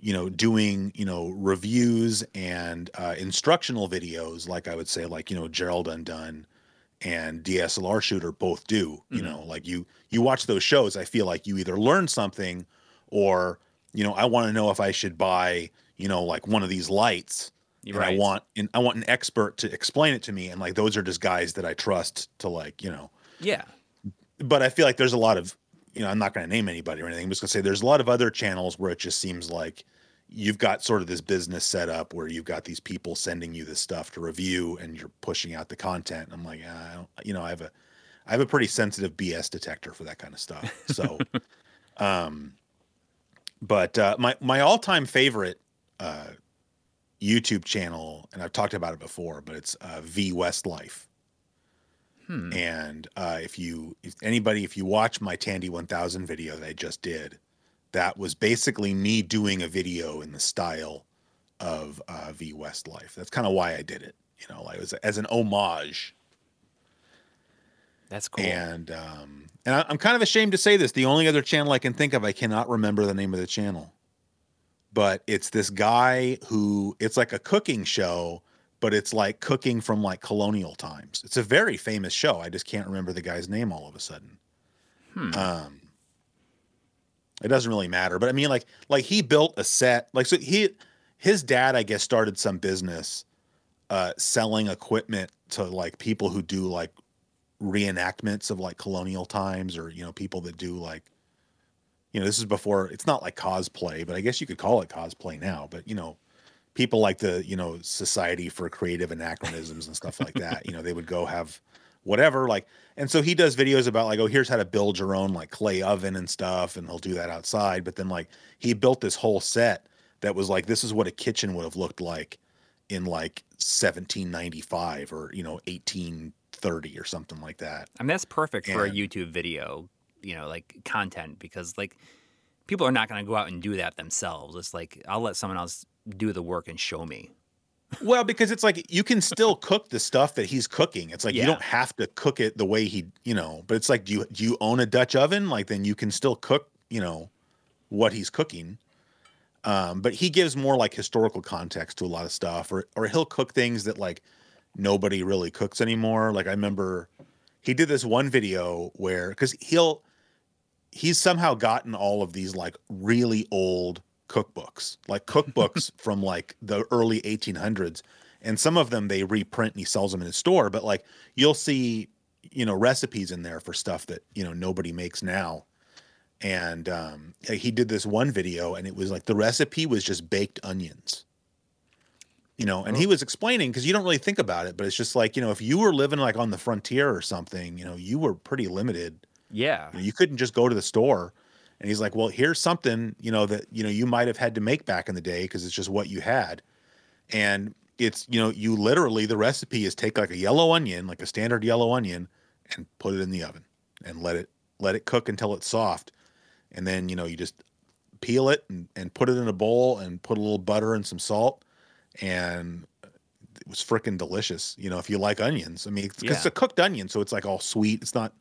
you know doing you know reviews and uh, instructional videos like i would say like you know gerald undone and dslr shooter both do you Mhm. know like you you watch those shows i feel like you either learn something or you know i want to know if i should buy you know like one of these lights You're and right. i want and i want an expert to explain it to me and like those are just guys that i trust to like you know Yeah. but I feel like there's a lot of, you know, I'm not going to name anybody or anything. I'm just going to say there's a lot of other channels where it just seems like you've got sort of this business set up where you've got these people sending you this stuff to review and you're pushing out the content. And I'm like, I don't, you know, I have a, I have a pretty sensitive BS detector for that kind of stuff. So, um, but uh, my my all time favorite uh, YouTube channel, and I've talked about it before, but it's uh, VWestlife. Hmm. And uh, if you, if anybody, if you watch my Tandy 1000 video that I just did, that was basically me doing a video in the style of uh, VWestlife. That's kind of why I did it. You know, like it was as an homage. That's cool. And um, and I, I'm kind of ashamed to say this. The only other channel I can think of, I cannot remember the name of the channel, but it's this guy who it's like a cooking show, but it's like cooking from like colonial times. It's a very famous show. I just can't remember the guy's name all of a sudden. Hmm. Um, it doesn't really matter, but I mean, like, like he built a set. Like, so he, his dad, I guess, started some business, uh, selling equipment to like people who do like reenactments of like colonial times, or you know, people that do like, you know, this is before. It's not like cosplay, but I guess you could call it cosplay now. But you know, people like the you know Society for Creative Anachronisms and stuff like that. You know, they would go have whatever like and so he does videos about like oh here's how to build your own like clay oven and stuff and he'll do that outside but then like he built this whole set that was like this is what a kitchen would have looked like in like 1795 or you know 1830 or something like that I mean, that's perfect for a YouTube video, you know, like content because like people are not going to go out and do that themselves. It's like I'll let someone else do the work and show me. Well because it's like you can still cook the stuff that he's cooking. It's like Yeah. you don't have to cook it the way he you know but it's like do you do you own a dutch oven? Like then you can still cook you know what he's cooking. Um but he gives more like historical context to a lot of stuff or or he'll cook things that like nobody really cooks anymore. Like i remember he did this one video where because he'll he's somehow gotten all of these like really old cookbooks like cookbooks from like the early 1800s and some of them they reprint and he sells them in his store but like you'll see you know recipes in there for stuff that you know nobody makes now. And um, he did this one video and it was like the recipe was just baked onions. You know and he was explaining because you don't really think about it but it's just like you know if you were living like on the frontier or something you know you were pretty limited. Yeah. you, know, you couldn't just go to the store and he's like well here's something you know that you know you might have had to make back in the day because it's just what you had. And it's you know you literally the recipe is take like a yellow onion like a standard yellow onion and put it in the oven and let it let it cook until it's soft. And then you know you just peel it and, and put it in a bowl and put a little butter and some salt. And it was freaking delicious you know if you like onions. I mean it's Yeah. a cooked onion so it's like all sweet. It's not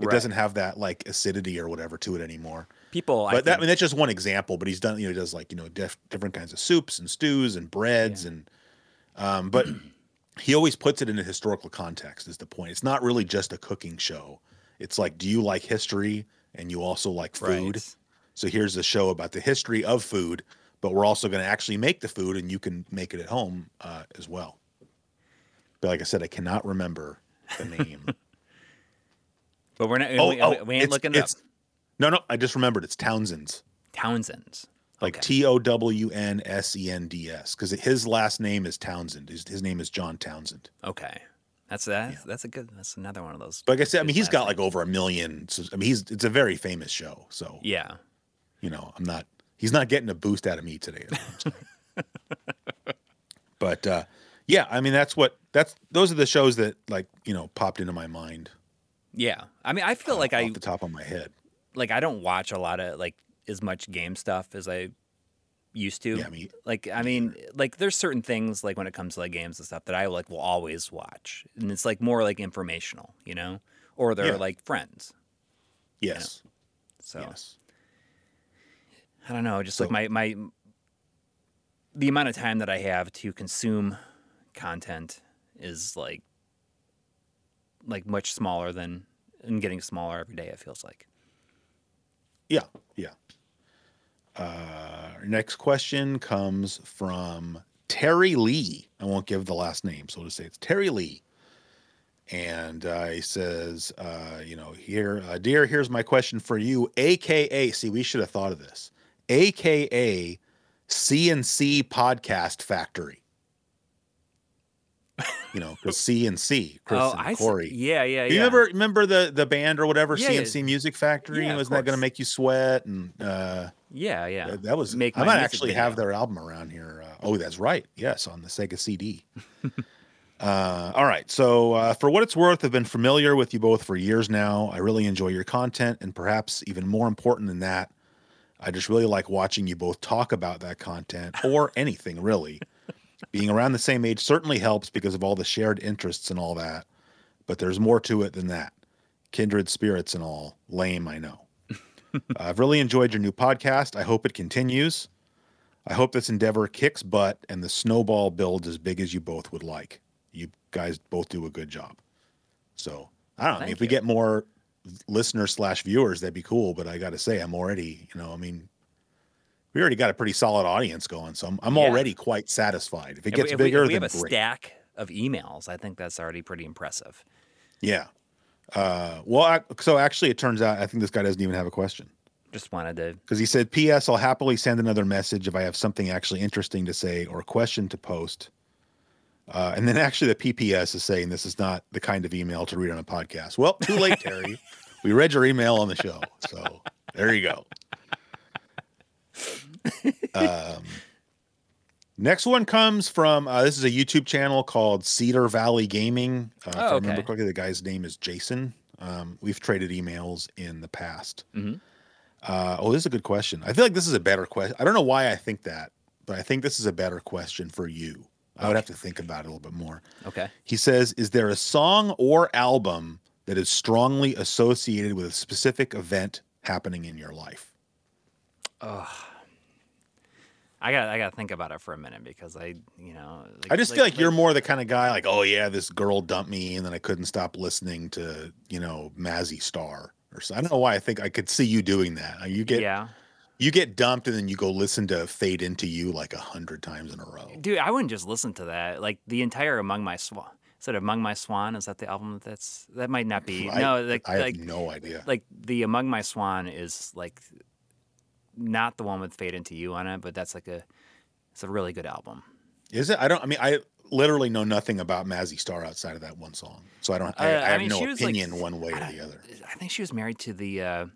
it Right. doesn't have that like acidity or whatever to it anymore People, I but that, I mean, that's just one example. But he's done, you know, he does like you know diff- different kinds of soups and stews and breads and, um, but he always puts it in a historical context. Is the point? It's not really just a cooking show. It's like, do you like history and you also like food? Right. So here's a show about the history of food, but we're also going to actually make the food and you can make it at home uh, as well. But like I said, I cannot remember the name. but we're not. oh, we, oh, we ain't it's- looking up. No, no, I just remembered. It's Townsends. Townsends. like T O W N S E N D S, because his last name is Townsend. His, his name is John Townsend. Okay. That's that. That's a good. That's another one of those. But like I said, I mean, he's got like over a million. So, I mean, he's it's a very famous show. So Yeah. you know, I'm not. He's not getting a boost out of me today. is what I'm saying. but uh, yeah, I mean, that's what that's those are the shows that like you know popped into my mind Yeah. I mean, I feel like I off I the top of my head. Like I don't watch a lot of like as much game stuff as I used to. Yeah, me- like I mean, like there's certain things like when it comes to like games and stuff that I like will always watch, and it's like more like informational, you know, or they're Yeah. like friends. Yes, So yes, I don't know, just So- like my my the amount of time that I have to consume content is like like much smaller than and getting smaller every day. It feels like. Yeah, yeah. Uh, our next question comes from Terry Lee. I won't give the last name, so we'll just say it's Terry Lee. And uh, he says, uh, you know, here, uh, dear, here's my question for you, AKA, see, we should have thought of this, AKA CNC Podcast Factory. You know, because CNC, Chris oh, and I see. Coury. Yeah, yeah, yeah. You remember remember the the band or whatever Yeah, yeah. C+C Music Factory? Yeah, Wasn't that going to make you sweat? And uh, Yeah, yeah. that, that was. Make I might actually have their album around here. Uh, oh, that's right. Yes, on the Sega CD. uh, all right. So, uh, for what it's worth, I've been familiar with you both for years now. I really enjoy your content, and perhaps even more important than that, I just really like watching you both talk about that content or anything really. Being around the same age certainly helps because of all the shared interests and all that, but there's more to it than that. Kindred spirits and all. Lame, I know. I've really enjoyed your new podcast. I hope it continues. I hope this endeavor kicks butt and the snowball builds as big as you both would like. You guys both do a good job. So I don't know. I mean, if we get more listeners slash viewers, that'd be cool. But I got to say, I'm already, you know, I mean, we already got a pretty solid audience going, so I'm, I'm Yeah. already quite satisfied. If it If we- gets if we- bigger, if we, then have a great. stack of emails. I think that's already pretty impressive. Yeah. Uh, well, I, so actually, it turns out I think this guy doesn't even have a question. Just wanted to. because he said, "P.S. I'll happily send another message if I have something actually interesting to say or a question to post." Uh, and then actually, the PPS is saying this is not the kind of email to read on a podcast. Well, too late, Terry. we read your email on the show, so there you go. Um, next one comes from uh, this is a YouTube channel called Cedar Valley Gaming. Uh, if Oh, I remember okay. correctly, the guy's name is Jason. Um, we've traded emails in the past. Mhm. Uh, oh, this is a good question. I feel like this is a better question. I don't know why I think that, but I think this is a better question for you. I would have to think about it a little bit more. Okay. He says, Is there a song or album that is strongly associated with a specific event happening in your life? I got. I got to think about it for a minute because I, you know. Like, I just feel like you're more the kind of guy like, oh yeah, this girl dumped me, and then I couldn't stop listening to you know Mazzy Star or so. I don't know why I think I could see you doing that. You get Yeah, you get dumped, and then you go listen to Fade Into You like a hundred times in a row. dude. I wouldn't just listen to that. Like the entire Among My Swans. Is it Among My Swan? Is that the album that's that might not be? I, no, like I have like no idea. like the Among My Swan is like not the one with Fade Into You on it, but that's like a it's a really good album. Is it? I don't. I mean, I literally know nothing about Mazzy Star outside of that one song, so I don't. I, Uh, I I have mean, no was, like, opinion one way or the other. I think she was married to the. Uh,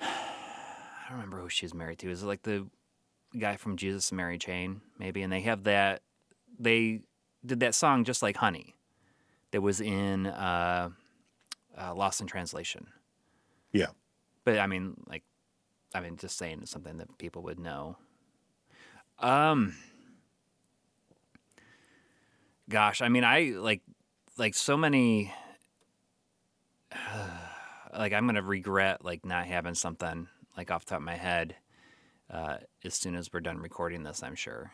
I don't remember who she was married to. Is it like the guy from Jesus and Mary Chain, maybe? And they have that. They did that song just like Honey, that was in uh, uh, Lost in Translation. Yeah. But I mean, like, I mean, just saying it's something that people would know. Um. Gosh, I mean, I like, like so many. like I'm gonna regret like not having something like off top of my head uh, as soon as we're done recording this. I'm sure,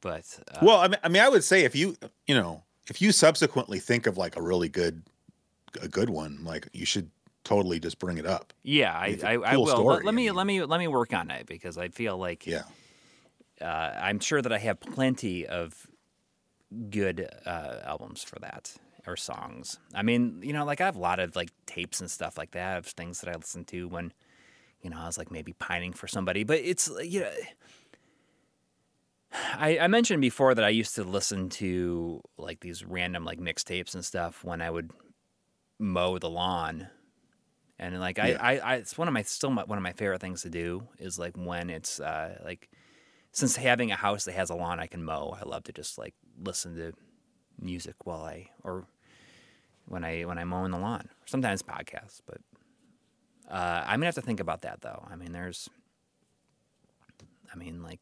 but uh, Well, I mean, I mean, I would say if you, you know, if you subsequently think of like a really good, a good one, like you should totally just bring it up. yeah, I I, I cool will. story, let, let I me mean. let me let me work on it because I feel like Yeah. uh, I'm sure that I have plenty of good uh, albums for that or songs. I mean, you know, like I have a lot of like tapes and stuff like that of things that I listened to when, you know, I was like maybe pining for somebody. But it's you know, I, I mentioned before that I used to listen to like these random like mixtapes and stuff when I would mow the lawn. And like I, Yeah. I, I, it's one of my still my, one of my favorite things to do is like when it's uh, like since having a house that has a lawn I can mow, I love to just like listen to music while I or when I when I'm mowing the lawn. Sometimes podcasts, but uh, I'm gonna have to think about that though. I mean, there's, I mean, like,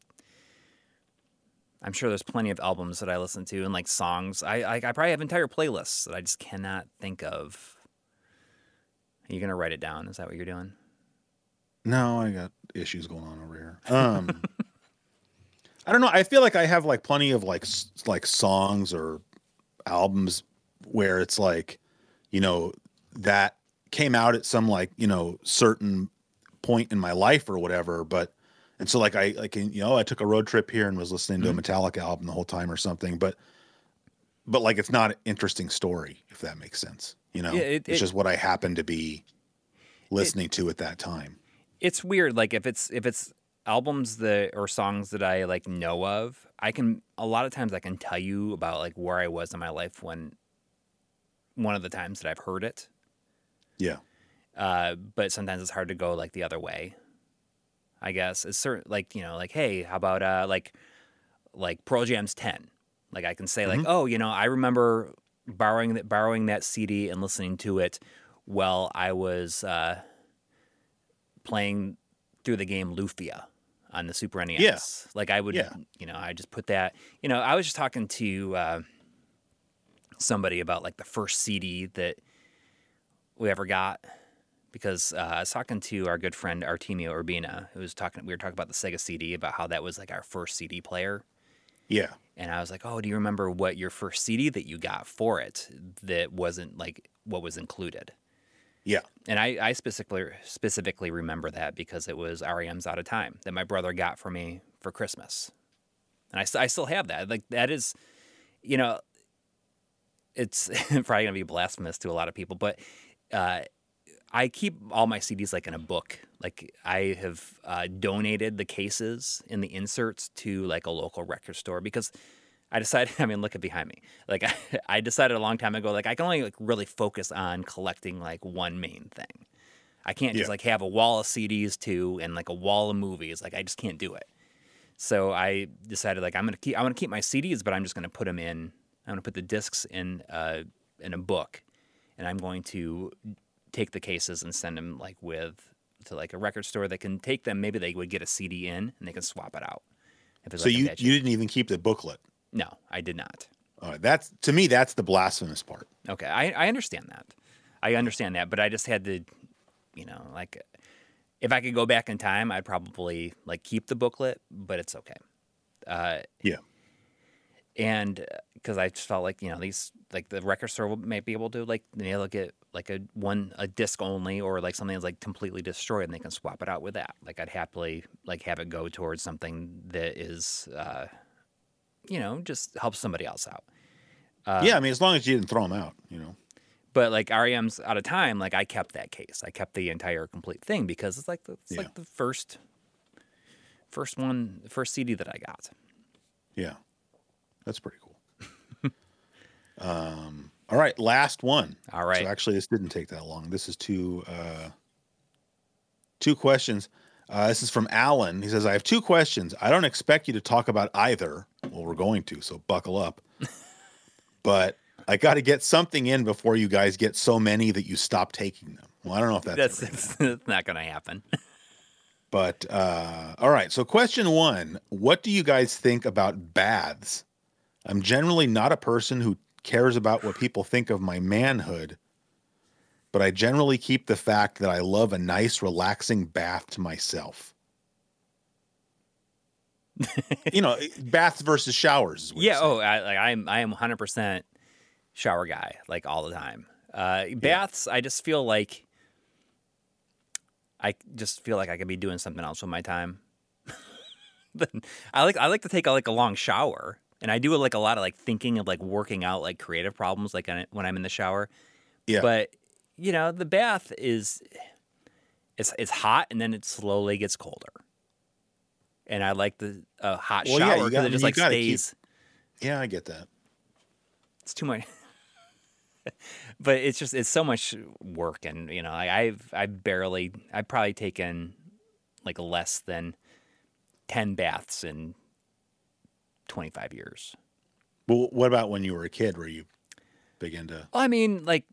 I'm sure there's plenty of albums that I listen to and like songs. I I, I probably have entire playlists that I just cannot think of. Are you gonna write it down? Is that what you're doing? No, I got issues going on over here. Um, I don't know. I feel like I have like plenty of like like songs or albums where it's like, you know, that came out at some like you know certain point in my life or whatever. But and so like I like you know I took a road trip here and was listening to a Metallica album the whole time or something. But but like it's not an interesting story if that makes sense. You know, Yeah, it- it's it- just what I happen to be listening to at that time. it's weird like if it's if it's albums that or songs that i like know of i can a lot of times i can tell you about like where i was in my life when one of the times that i've heard it Yeah. uh, but sometimes it's hard to go like the other way i guess it's certain like you know like hey how about uh like like pearl jam's 10 like i can say like oh you know i remember borrowing that borrowing that cd and listening to it while i was uh playing through the game Lufia on the Super NES. Like I would, Yeah. you know, I just put that. You know, I was just talking to uh, somebody about like the first CD that we ever got because uh, I was talking to our good friend Artemio Urbina, who was talking. We were talking about the Sega CD about how that was like our first CD player. Yeah. And I was like, "Oh, do you remember what your first CD that you got for it that wasn't like what was included?" Yeah. And I, I specifically specifically remember that because it was REM's Out of Time that my brother got for me for Christmas, and I, I still have that. Like that is, you know, it's probably gonna be blasphemous to a lot of people, but uh, I keep all my CDs like in a book. Like I have uh, donated the cases and the inserts to like a local record store because I decided. I mean, look at behind me. Like I, I decided a long time ago. Like I can only like really focus on collecting like one main thing. I can't just Yeah. like have a wall of CDs too and like a wall of movies. Like I just can't do it. So I decided like I'm gonna keep I'm gonna keep my CDs, but I'm just gonna put them in. I'm gonna put the discs in uh, in a book, and I'm going to take the cases and send them like with to like a record store that can take them. Maybe they would get a CD in and they can swap it out. So like you you didn't even keep the booklet. no, I did not. All right, that's to me that's the blasphemous part. Okay, I, I understand that. I understand that, but I just had to, you know, like if I could go back in time, I'd probably like keep the booklet, but it's okay. Uh, Yeah. And because I just felt like you know these like the record store may be able to like they'll get like a one a disc only or like something that's like completely destroyed and they can swap it out with that. Like I'd happily like have it go towards something that is uh, you know just helps somebody else out. Uh, yeah, I mean, as long as you didn't throw them out, you know. But like REM's out of time, like I kept that case. I kept the entire complete thing because it's like the, it's Yeah. like the first first one, first CD that I got. Yeah, that's pretty cool. um, all right, last one. All right. So actually, this didn't take that long. This is two uh, two questions. Uh, this is from Alan. He says, "I have two questions. I don't expect you to talk about either. Well, we're going to, so buckle up. but I got to get something in before you guys get so many that you stop taking them. Well, I don't know if that's, That's that's not going to happen. But uh, all right. So, question one What do you guys think about baths? I'm generally not a person who cares about what people think of my manhood, but I generally keep the fact that I love a nice, relaxing bath to myself. you know, baths versus showers. Yeah. Oh, I, like I'm I am 100 percent shower guy, like all the time. Uh, baths, I just feel like I just feel like I could be doing something else with my time. I like I like to take a, like a long shower, and I do like a lot of like thinking of like working out like creative problems like when I'm in the shower. Yeah. But you know, the bath is it's it's hot and then it slowly gets colder. And I like the uh, hot Well, shower because got- it just like gotta keep- stays. yeah, I get that. It's too much. but it's just it's so much work, and you know, I, I've I barely I've probably taken like less than ten baths in twenty five years. Well, what about when you were a kid? Were you big into? Well, I mean, like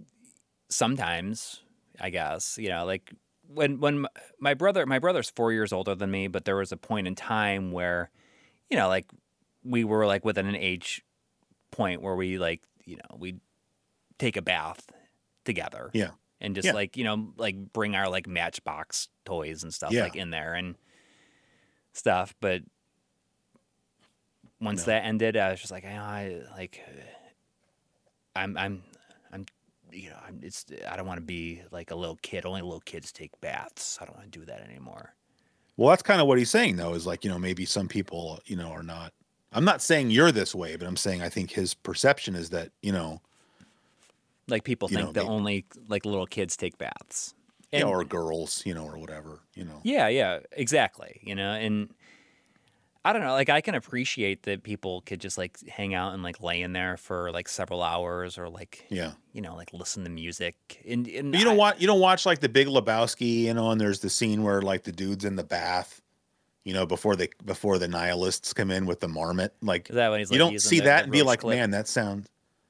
sometimes I guess you know, like when when my brother my brother's four years older than me, but there was a point in time where, you know, like we were like within an age point where we like you know we take a bath together, Yeah. and just Yeah. like you know like bring our like Matchbox toys and stuff Yeah. like in there and stuff, but. Once No. that ended, I was just like, ah, I like, I'm, I'm, I'm, you know, I'm, it's, I don't want to be like a little kid. Only little kids take baths. I don't want to do that anymore. Well, that's kind of what he's saying, though, is like, you know, maybe some people, you know, are not. I'm not saying you're this way, but I'm saying I think his perception is that, you know, Like people think know, that may- only like little kids take baths. And- or girls, you know, or whatever, you know. Yeah, yeah, exactly. You know, and I don't know, like I can appreciate that people could just like hang out and like lay in there for like several hours or like Yeah. you know, like listen to music. And, and you don't I- watch you don't watch like the Big Lebowski, you know, and there's the scene where like the dude's in the bath, you know, before they before the nihilists come in with the marmot. Like Is that when he's you like don't see the- that the and be like, clip? man, that sounds.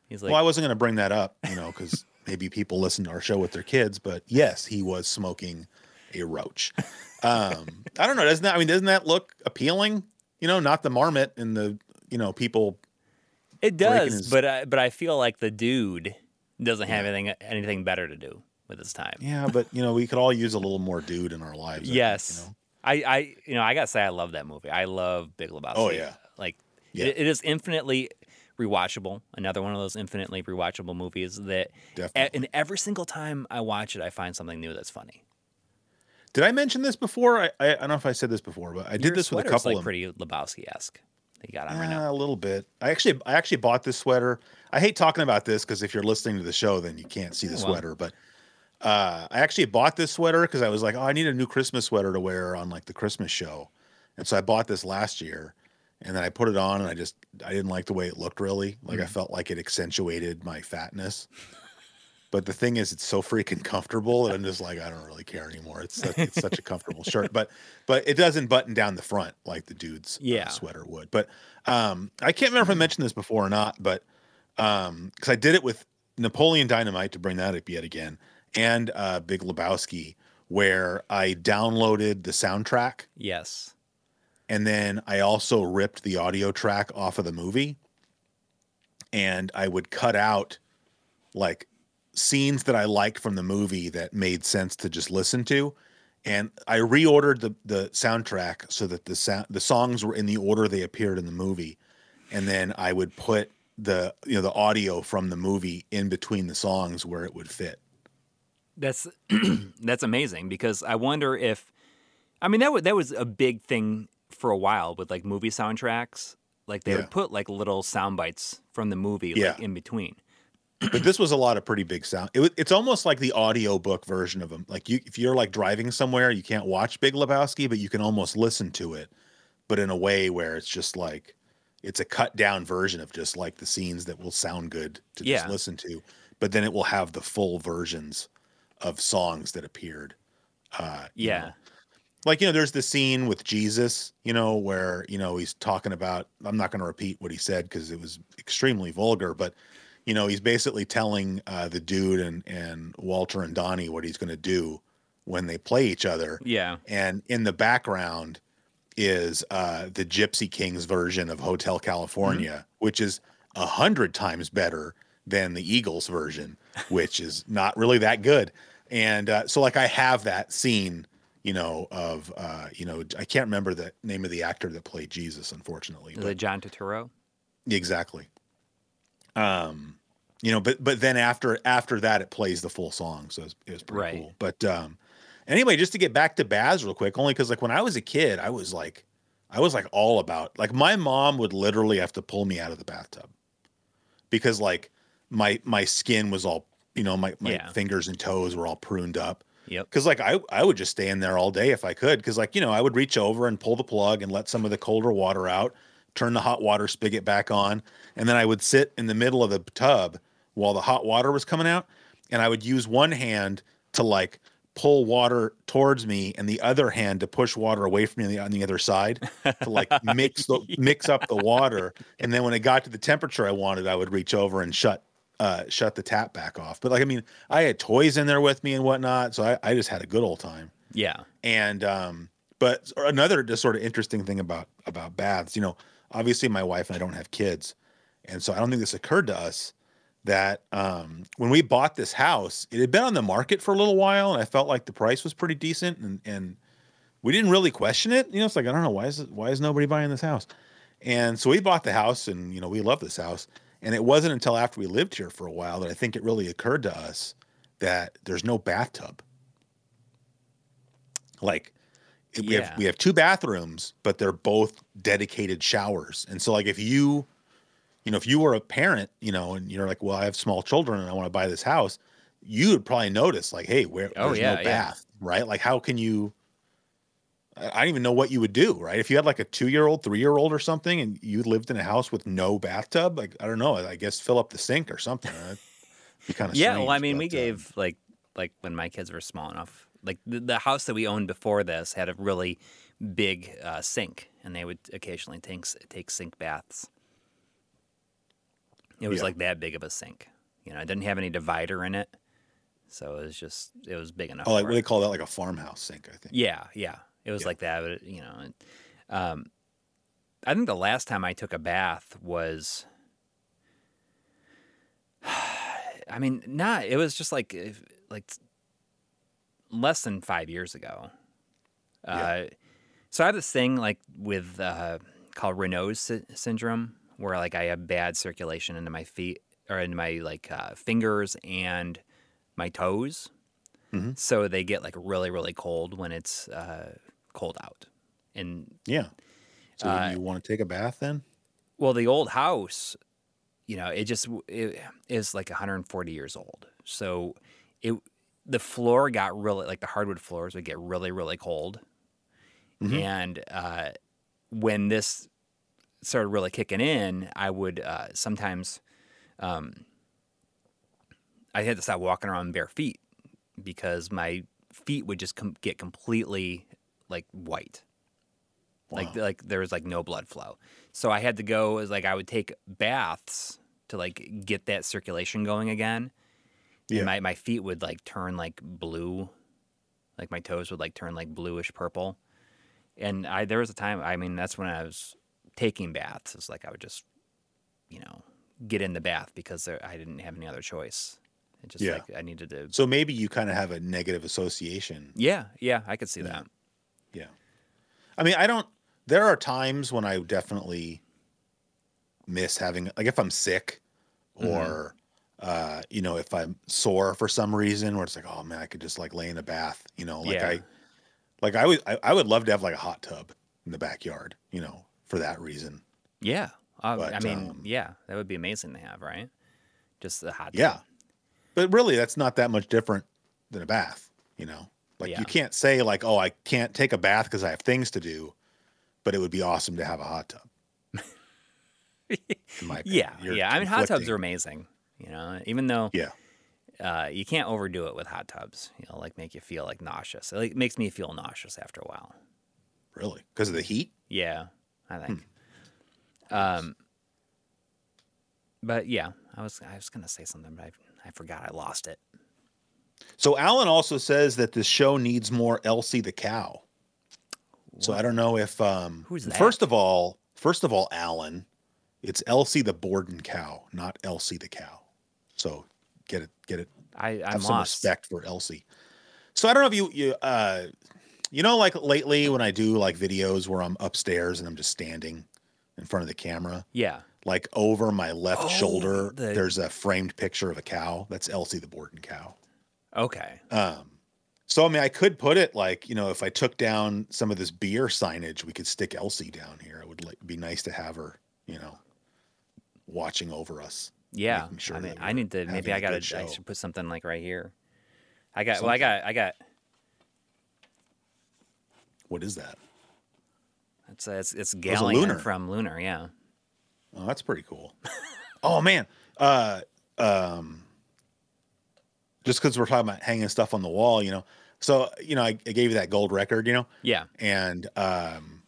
He's like, well, I wasn't going to bring that up, you know, because maybe people listen to our show with their kids, but yes, he was smoking a roach. Um, I don't know. Doesn't that? I mean, doesn't that look appealing? You know, not the marmot and the you know people. It does, his- but I, but I feel like the dude doesn't have anything anything better to do with his time. Yeah, but you know, we could all use a little more dude in our lives. I yes, you know? I, I you know I gotta say I love that movie. I love Big Lebowski. Oh, yeah. like Yeah. It, it is infinitely rewatchable. Another one of those infinitely rewatchable movies that, Definitely. and every single time I watch it, I find something new that's funny. Did I mention this before? I, I, I don't know if I said this before, but I did Your this with a couple like of pretty Lebowski esque. You got on right now. a little bit. I actually, I actually bought this sweater. I hate talking about this because if you're listening to the show, then you can't see the Oh, well. sweater. But uh, I actually bought this sweater because I was like, oh, I need a new Christmas sweater to wear on like the Christmas show, and so I bought this last year, and then I put it on, and I just I didn't like the way it looked. Really, like Mm. I felt like it accentuated my fatness. But the thing is, it's so freaking comfortable, and I'm just like, I don't really care anymore. It's such, it's such a comfortable shirt, but but it doesn't button down the front like the dude's uh, sweater would. But um, I can't remember if I mentioned this before or not, but um, because I did it with Napoleon Dynamite to bring that up yet again, and uh, Big Lebowski, where I downloaded the soundtrack Yes. and then I also ripped the audio track off of the movie and I would cut out like scenes that I liked from the movie that made sense to just listen to and I reordered the the soundtrack so that the sound the songs were in the order they appeared in the movie and then I would put the you know the audio from the movie in between the songs where it would fit. That's that's amazing because I wonder if I mean that was that was a big thing for a while with like movie soundtracks like they Yeah. would put like little sound bites from the movie Yeah. like in between. But this was a lot of pretty big sound. It, it's almost like the audio book version of them. Like you, if you're like driving somewhere, you can't watch Big Lebowski, but you can almost listen to it, but in a way where it's just like it's a cut down version of just like the scenes that will sound good to Yeah. just listen to, but then it will have the full versions of songs that appeared. Uh, you Yeah. know. like you know, there's the scene with Jesus, you know, where you know he's talking about. I'm not going to repeat what he said because it was extremely vulgar, but you know, he's basically telling uh, the dude and and Walter and Donnie what he's going to do when they play each other. Yeah. And in the background is uh, the Gypsy Kings version of Hotel California, which is a hundred times better than the Eagles version, which is not really that good. And uh, so, like, I have that scene, you know, of uh, you know, I can't remember the name of the actor that played Jesus, unfortunately. Is but- it John Turturro? Exactly. Um, you know, but but then after after that, it plays the full song, so it was, it was pretty Right. cool. But um, anyway, just to get back to Baz real quick, only because like when I was a kid, I was like, I was like all about like my mom would literally have to pull me out of the bathtub because like my my skin was all you know my my Yeah. fingers and toes were all pruned up Yep. because like I I would just stay in there all day if I could because like you know I would reach over and pull the plug and let some of the colder water out, turn the hot water spigot back on, and then I would sit in the middle of the tub while the hot water was coming out, and I would use one hand to like pull water towards me and the other hand to push water away from me on the, on the other side to like mix the mix up the water and then when it got to the temperature I wanted I would reach over and shut uh shut the tap back off but like I mean I had toys in there with me and whatnot so I, I just had a good old time Yeah. and um but another just sort of interesting thing about about baths you know obviously my wife and i don't have kids and so i don't think this occurred to us that um when we bought this house it had been on the market for a little while and i felt like the price was pretty decent and and we didn't really question it. You know it's like i don't know why is why is nobody buying this house? And so we bought the house and you know we love this house and it wasn't until after we lived here for a while that i think it really occurred to us that there's no bathtub. Like we Yeah. have we have two bathrooms but they're both dedicated showers and so like if you you know if you were a parent you know and you're like well i have small children and i want to buy this house you would probably notice like hey where Oh, there's yeah, no yeah. bath right like how can you I don't even know what you would do, right? If you had like a two year old, three year old or something, and you lived in a house with no bathtub, like I don't know, I guess fill up the sink or something. That'd be kind of Yeah, well, I mean, we uh, gave like like when my kids were small enough. Like the, the house that we owned before this had a really big uh, sink, and they would occasionally take take sink baths. It was Yeah. like that big of a sink. You know, it didn't have any divider in it, so it was just it was big enough. oh, like what it. they call that, like a farmhouse sink, I think. Yeah, yeah. It was Yeah. like that, but you know, um, I think the last time I took a bath was, I mean, not. It was just like like less than five years ago. Uh, so I have this thing like with uh, called Raynaud's sy- syndrome, where like I have bad circulation into my feet or into my like uh, fingers and my toes. Mhm. So they get like really, really cold when it's uh, cold out. And Yeah. So Uh, you want to take a bath then? well, the old house, you know, it just it is like 140 years old. So it the floor got really like the hardwood floors would get really, really cold. Mhm. And uh, when this started really kicking in, I would uh, sometimes um, I had to stop walking around bare feet because my feet would just com- get completely like white. Like Wow. like there was like no blood flow. So I had to go as like I would take baths to like get that circulation going again. Yeah. And my, my feet would like turn like blue. Like my toes would like turn like bluish purple. And I there was a time I mean that's when I was taking baths. It's like I would just you know get in the bath because there, I didn't have any other choice. It just Yeah. like I needed to So maybe you kind of have a negative association. Yeah, yeah, I could see Yeah. that. Yeah. I mean, I don't, there are times when I definitely miss having, like if I'm sick Mm-hmm. Uh, you know, if I'm sore for some reason where it's like, oh man, I could just like lay in a bath, you know, like Yeah. I, like I would, I, I would love to have like a hot tub in the backyard, you know, for that reason. Yeah. Uh, But, I mean, um, yeah, that would be amazing to have, right? Just the hot. tub. Yeah. But really, that's not that much different than a bath, you know? Like, Yeah. you can't say, like, oh, I can't take a bath because I have things to do, but it would be awesome to have a hot tub. in my opinion. Yeah. You're yeah. I mean, hot tubs are amazing. You know, even though Yeah. uh, you can't overdo it with hot tubs. You know, like make you feel like nauseous. It like, makes me feel nauseous after a while. Really? Because of the heat? Yeah, I think. Hmm. Um, but yeah, I was I was gonna say something, but I I forgot. I lost it. So Alan also says that this show needs more Elsie the cow. So I don't know if um Who's that? first of all, first of all, Alan, it's Elsie the Borden cow, not Elsie the cow. So get it, get it, I I'm have some lost. respect for Elsie. So I don't know if you you uh you know like lately when I do like videos where I'm upstairs and I'm just standing in front of the camera, Yeah. like over my left Oh, shoulder, the- there's a framed picture of a cow. That's Elsie the Borden cow. Okay. Um, so I mean, I could put it like you know, if I took down some of this beer signage, we could stick Elsie down here. It would like, be nice to have her, you know, watching over us. Yeah. Sure I mean, I need to maybe I gotta I should put something like right here. I got well I got I got What is that? it's uh, it's it's a Ghaleon lunar. from Lunar. Yeah. Oh, that's pretty cool. oh man, uh, um, just because we're talking about hanging stuff on the wall, you know. So you know, I, I gave you that gold record, you know, Yeah. and um,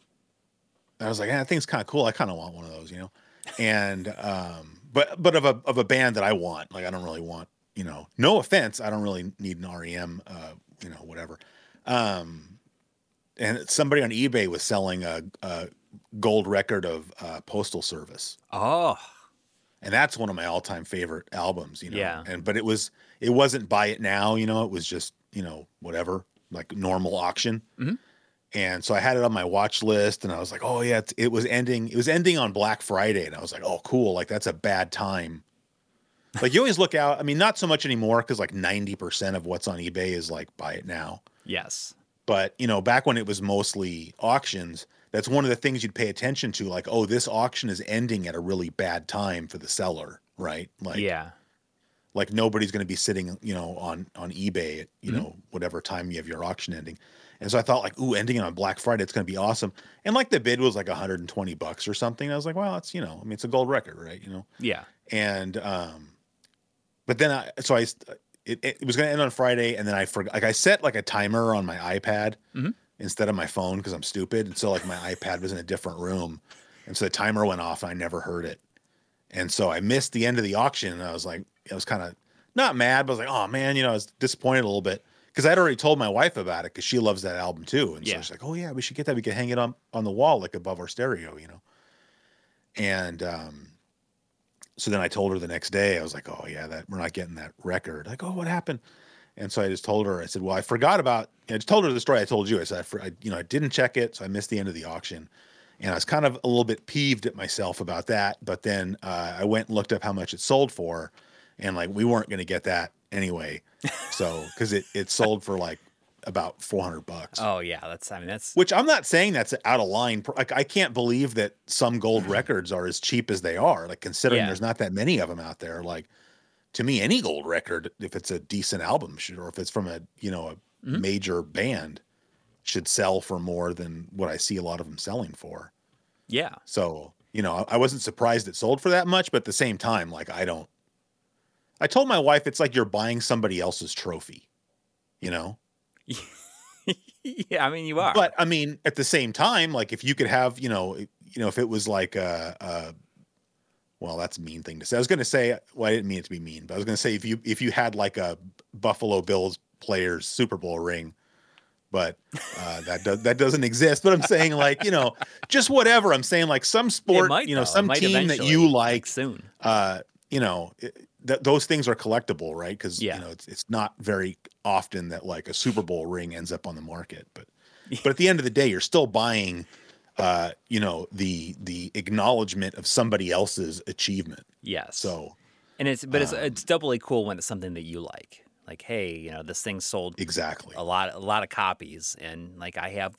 I was like, yeah, that thing's kind of cool. I kind of want one of those, you know. And um, but but of a of a band that I want, like I don't really want, you know. No offense, I don't really need an REM, uh, you know, whatever. Um, and somebody on eBay was selling a, a gold record of uh, Postal Service Oh. and that's one of my all-time favorite albums you know Yeah. and but it was it wasn't buy it now you know it was just you know whatever like normal auction Mhm. And so i had it on my watch list and i was like oh yeah it's, it was ending it was ending on black friday and i was like oh cool like that's a bad time like you always look out i mean not so much anymore because like 90% of what's on ebay is like buy it now Yes. but you know back when it was mostly auctions that's one of the things you'd pay attention to like oh this auction is ending at a really bad time for the seller right like yeah. like nobody's going to be sitting you know on on ebay at you Mhm. know whatever time you have your auction ending and so i thought like ooh ending it on black friday it's going to be awesome. And like the bid was like 120 bucks or something. I was like well it's you know i mean it's a gold record right you know? Yeah. and um but then i so i it, it was going to end on friday and then i forgot like i set like a timer on my ipad Mhm. instead of my phone because i'm stupid and so like my ipad was in a different room and so the timer went off and i never heard it. And so i missed the end of the auction and i was like i was kind of not mad but i was like oh man you know i was disappointed a little bit because i'd already told my wife about it because she loves that album too and so she's like oh yeah we should get that we could hang it on on the wall like above our stereo you know and um so then I told her the next day, I was like, oh, yeah, that we're not getting that record. Like, oh, what happened? And so I just told her, I said, well, I forgot about, I just told her the story I told you. I said, I, for, I, you know, I didn't check it. So I missed the end of the auction. And I was kind of a little bit peeved at myself about that. But then uh, I went and looked up how much it sold for. And like, we weren't going to get that anyway. So, cause it, it sold for like about 400 bucks Oh yeah. That's I mean that's which I'm not saying that's out of line. Like I can't believe that some gold records are as cheap as they are. Like considering Yeah. there's not that many of them out there. Like to me, any gold record, if it's a decent album, should or if it's from a you know a Mhm. major band, should sell for more than what I see a lot of them selling for. yeah. So you know, I I wasn't surprised it sold for that much, but at the same time, like I don't. I told my wife it's like you're buying somebody else's trophy, you know. yeah. I mean you are. But I mean, at the same time, like if you could have, you know, you know, if it was like a, a well, that's a mean thing to say. I was going to say, well, I didn't mean it to be mean, but I was going to say if you if you had like a Buffalo Bills players Super Bowl ring, but uh, that does that doesn't exist. But I'm saying like you know, just whatever. I'm saying like some sport, might, you know, though. Some team that you like, like soon. uh, you know, it, th- those things are collectible, right? Because Yeah. you know, it's it's not very often that like a Super Bowl ring ends up on the market, but but at the end of the day, you're still buying, uh, you know, the the acknowledgement of somebody else's achievement. Yes. So and it's but it's um, it's doubly cool when it's something that you like. Like, hey, you know, this thing sold exactly, a lot a lot of copies and like I have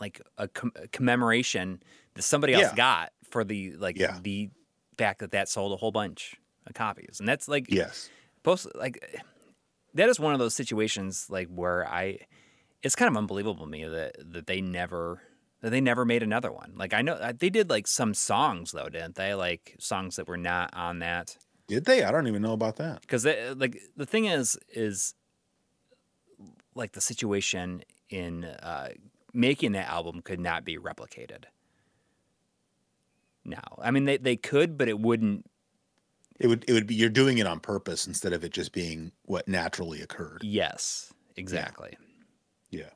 like a, com- a commemoration that somebody else Yeah. got for the like Yeah. the fact that that sold a whole bunch copies, and that's like Yes. post like that is one of those situations like where I it's kind of unbelievable to me that that they never that they never made another one. Like I know they did like some songs though, didn't they? Like songs that were not on that Did they? I don't even know about that. because like the thing is is like the situation in uh, making that album could not be replicated. Now, I mean they they could, but it wouldn't. It would it would be you're doing it on purpose instead of it just being what naturally occurred. Yes, exactly. Yeah.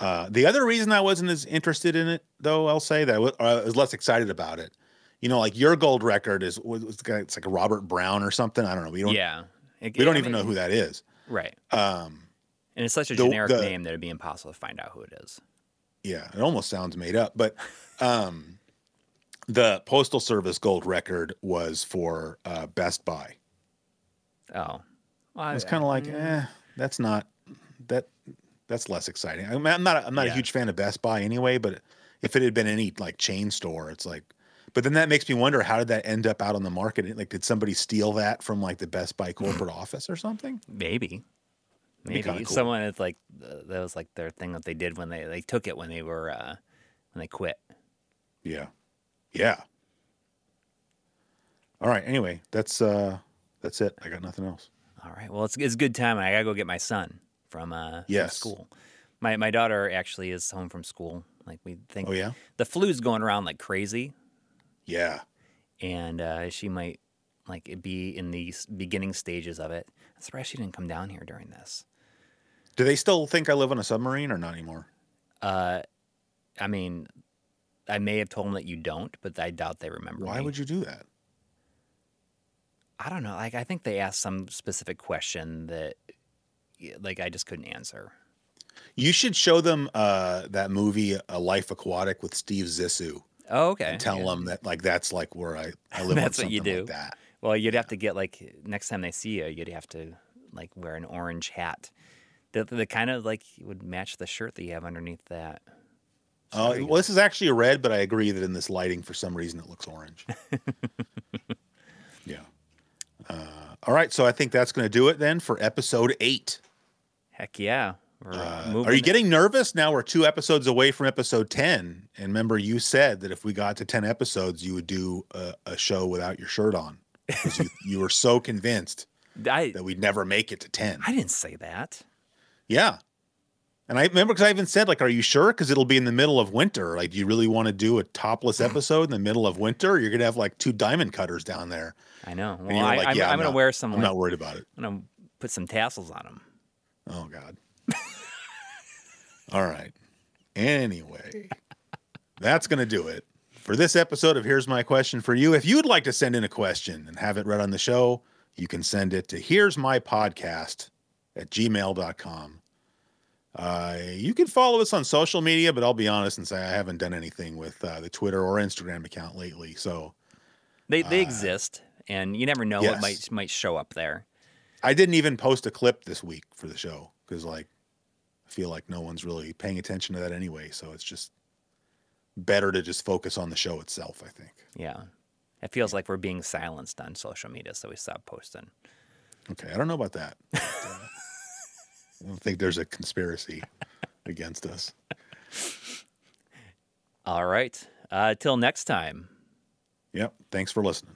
Uh, the other reason I wasn't as interested in it, though, I'll say that I wa- I was less excited about it. You know, like your gold record is was- was- it's like a Robert Brown or something. I don't know. We don't. Yeah, It- We don't I even mean- know who that is. Right. Um, And it's such a The- generic the- name that it'd be impossible to find out who it is. yeah, it almost sounds made up. But um, the Postal Service gold record was for uh, Best Buy. Oh. Well, I was kind of like, eh, that's not that. That's less exciting. I mean, I'm not. A, I'm not Yeah. a huge fan of Best Buy anyway. But if it had been any like chain store, it's like. But then that makes me wonder how did that end up out on the market? Like, did somebody steal that from like the Best Buy corporate office or something? maybe. Maybe cool. someone it's like uh, that was like their thing that they did when they they took it when they were uh when they quit. Yeah, yeah. All right. Anyway, that's uh, that's it. I got nothing else. All right. Well, it's it's good time. I gotta go get my son from uh from school. My my daughter actually is home from school. Like we think Oh yeah, the flu's going around like crazy, yeah. and uh, she might like be in the beginning stages of it. I'm surprised she didn't come down here during this. Do they still think I live on a submarine or not anymore? Uh, I mean, I may have told them that you don't, but I doubt they remember. Why me. would you do that? I don't know. Like I think they asked some specific question that, like, I just couldn't answer. You should show them uh, that movie, A Life Aquatic, with Steve Zissou. Oh, okay. and tell Yeah. them that like that's like where I, I live That's what you do. like that. Well, you'd have to get like next time they see you, you'd have to like wear an orange hat. The, the kind of like would match the shirt that you have underneath that. Uh, well, this is actually a red, but I agree that in this lighting, for some reason, it looks orange. yeah. Uh, all right, so I think that's going to do it then for episode eight. Heck yeah. Uh, are you getting nervous? Now we're two episodes away from episode 10. And remember, you said that if we got to 10 episodes, you would do a, a show without your shirt on. 'Cause You, you were so convinced I, that we'd never make it to 10. I didn't say that. Yeah. And I remember because I even said, like, are you sure? Because it'll be in the middle of winter. Like, do you really want to do a topless episode in the middle of winter? You're going to have like two diamond cutters down there. I know. Well, I, like, I'm, yeah, gonna not- wear some. I'm like, not worried about it. I'm gonna put some tassels on them. Oh, God. All right. Anyway, that's going to do it for this episode of Here's My Question for You. If you'd like to send in a question and have it read on the show, you can send it to Here's My Podcast at gmail.com. Uh, you can follow us on social media, but I'll be honest and say I haven't done anything with uh, the Twitter or Instagram account lately. So They they Uh, exist, and you never know yes. what might might show up there. I didn't even post a clip this week for the show because, like, I feel like no one's really paying attention to that anyway. So it's just better to just focus on the show itself. I think. Yeah, it feels like we're being silenced on social media, so we stopped posting. Okay, I don't know about that. But, uh, I don't think there's a conspiracy against us. All right. Uh, till next time. Yep. Thanks for listening.